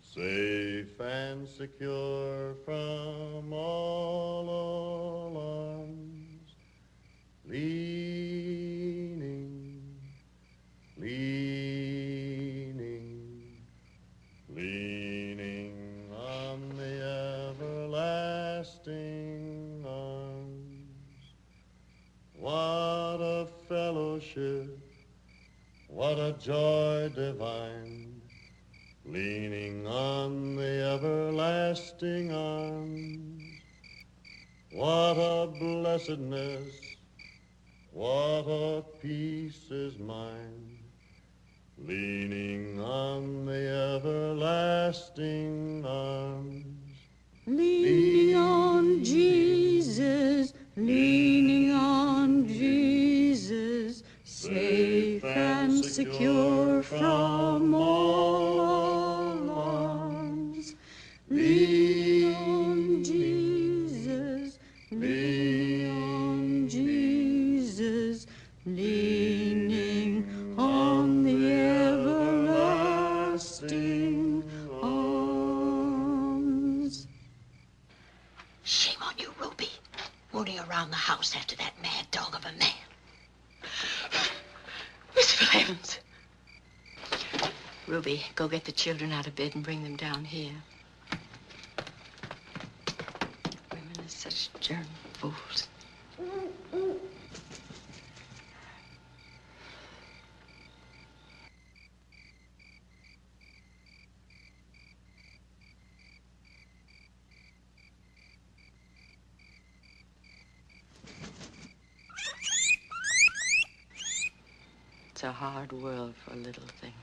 safe and secure from all alarms. Leaning, leaning, fellowship, what a joy divine, leaning on the everlasting arms. What a blessedness, what a peace is mine, leaning on the everlasting arms. Leaning on Jesus, leaning on Jesus, safe and secure from all alarms. On Jesus, leaning on Jesus, leaning on the everlasting arms. Shame on you, Ruby. Running around the house after that mad dog of a man. Ruby, go get the children out of bed and bring them down here. Women are such germ fools. It's a hard world for little thing.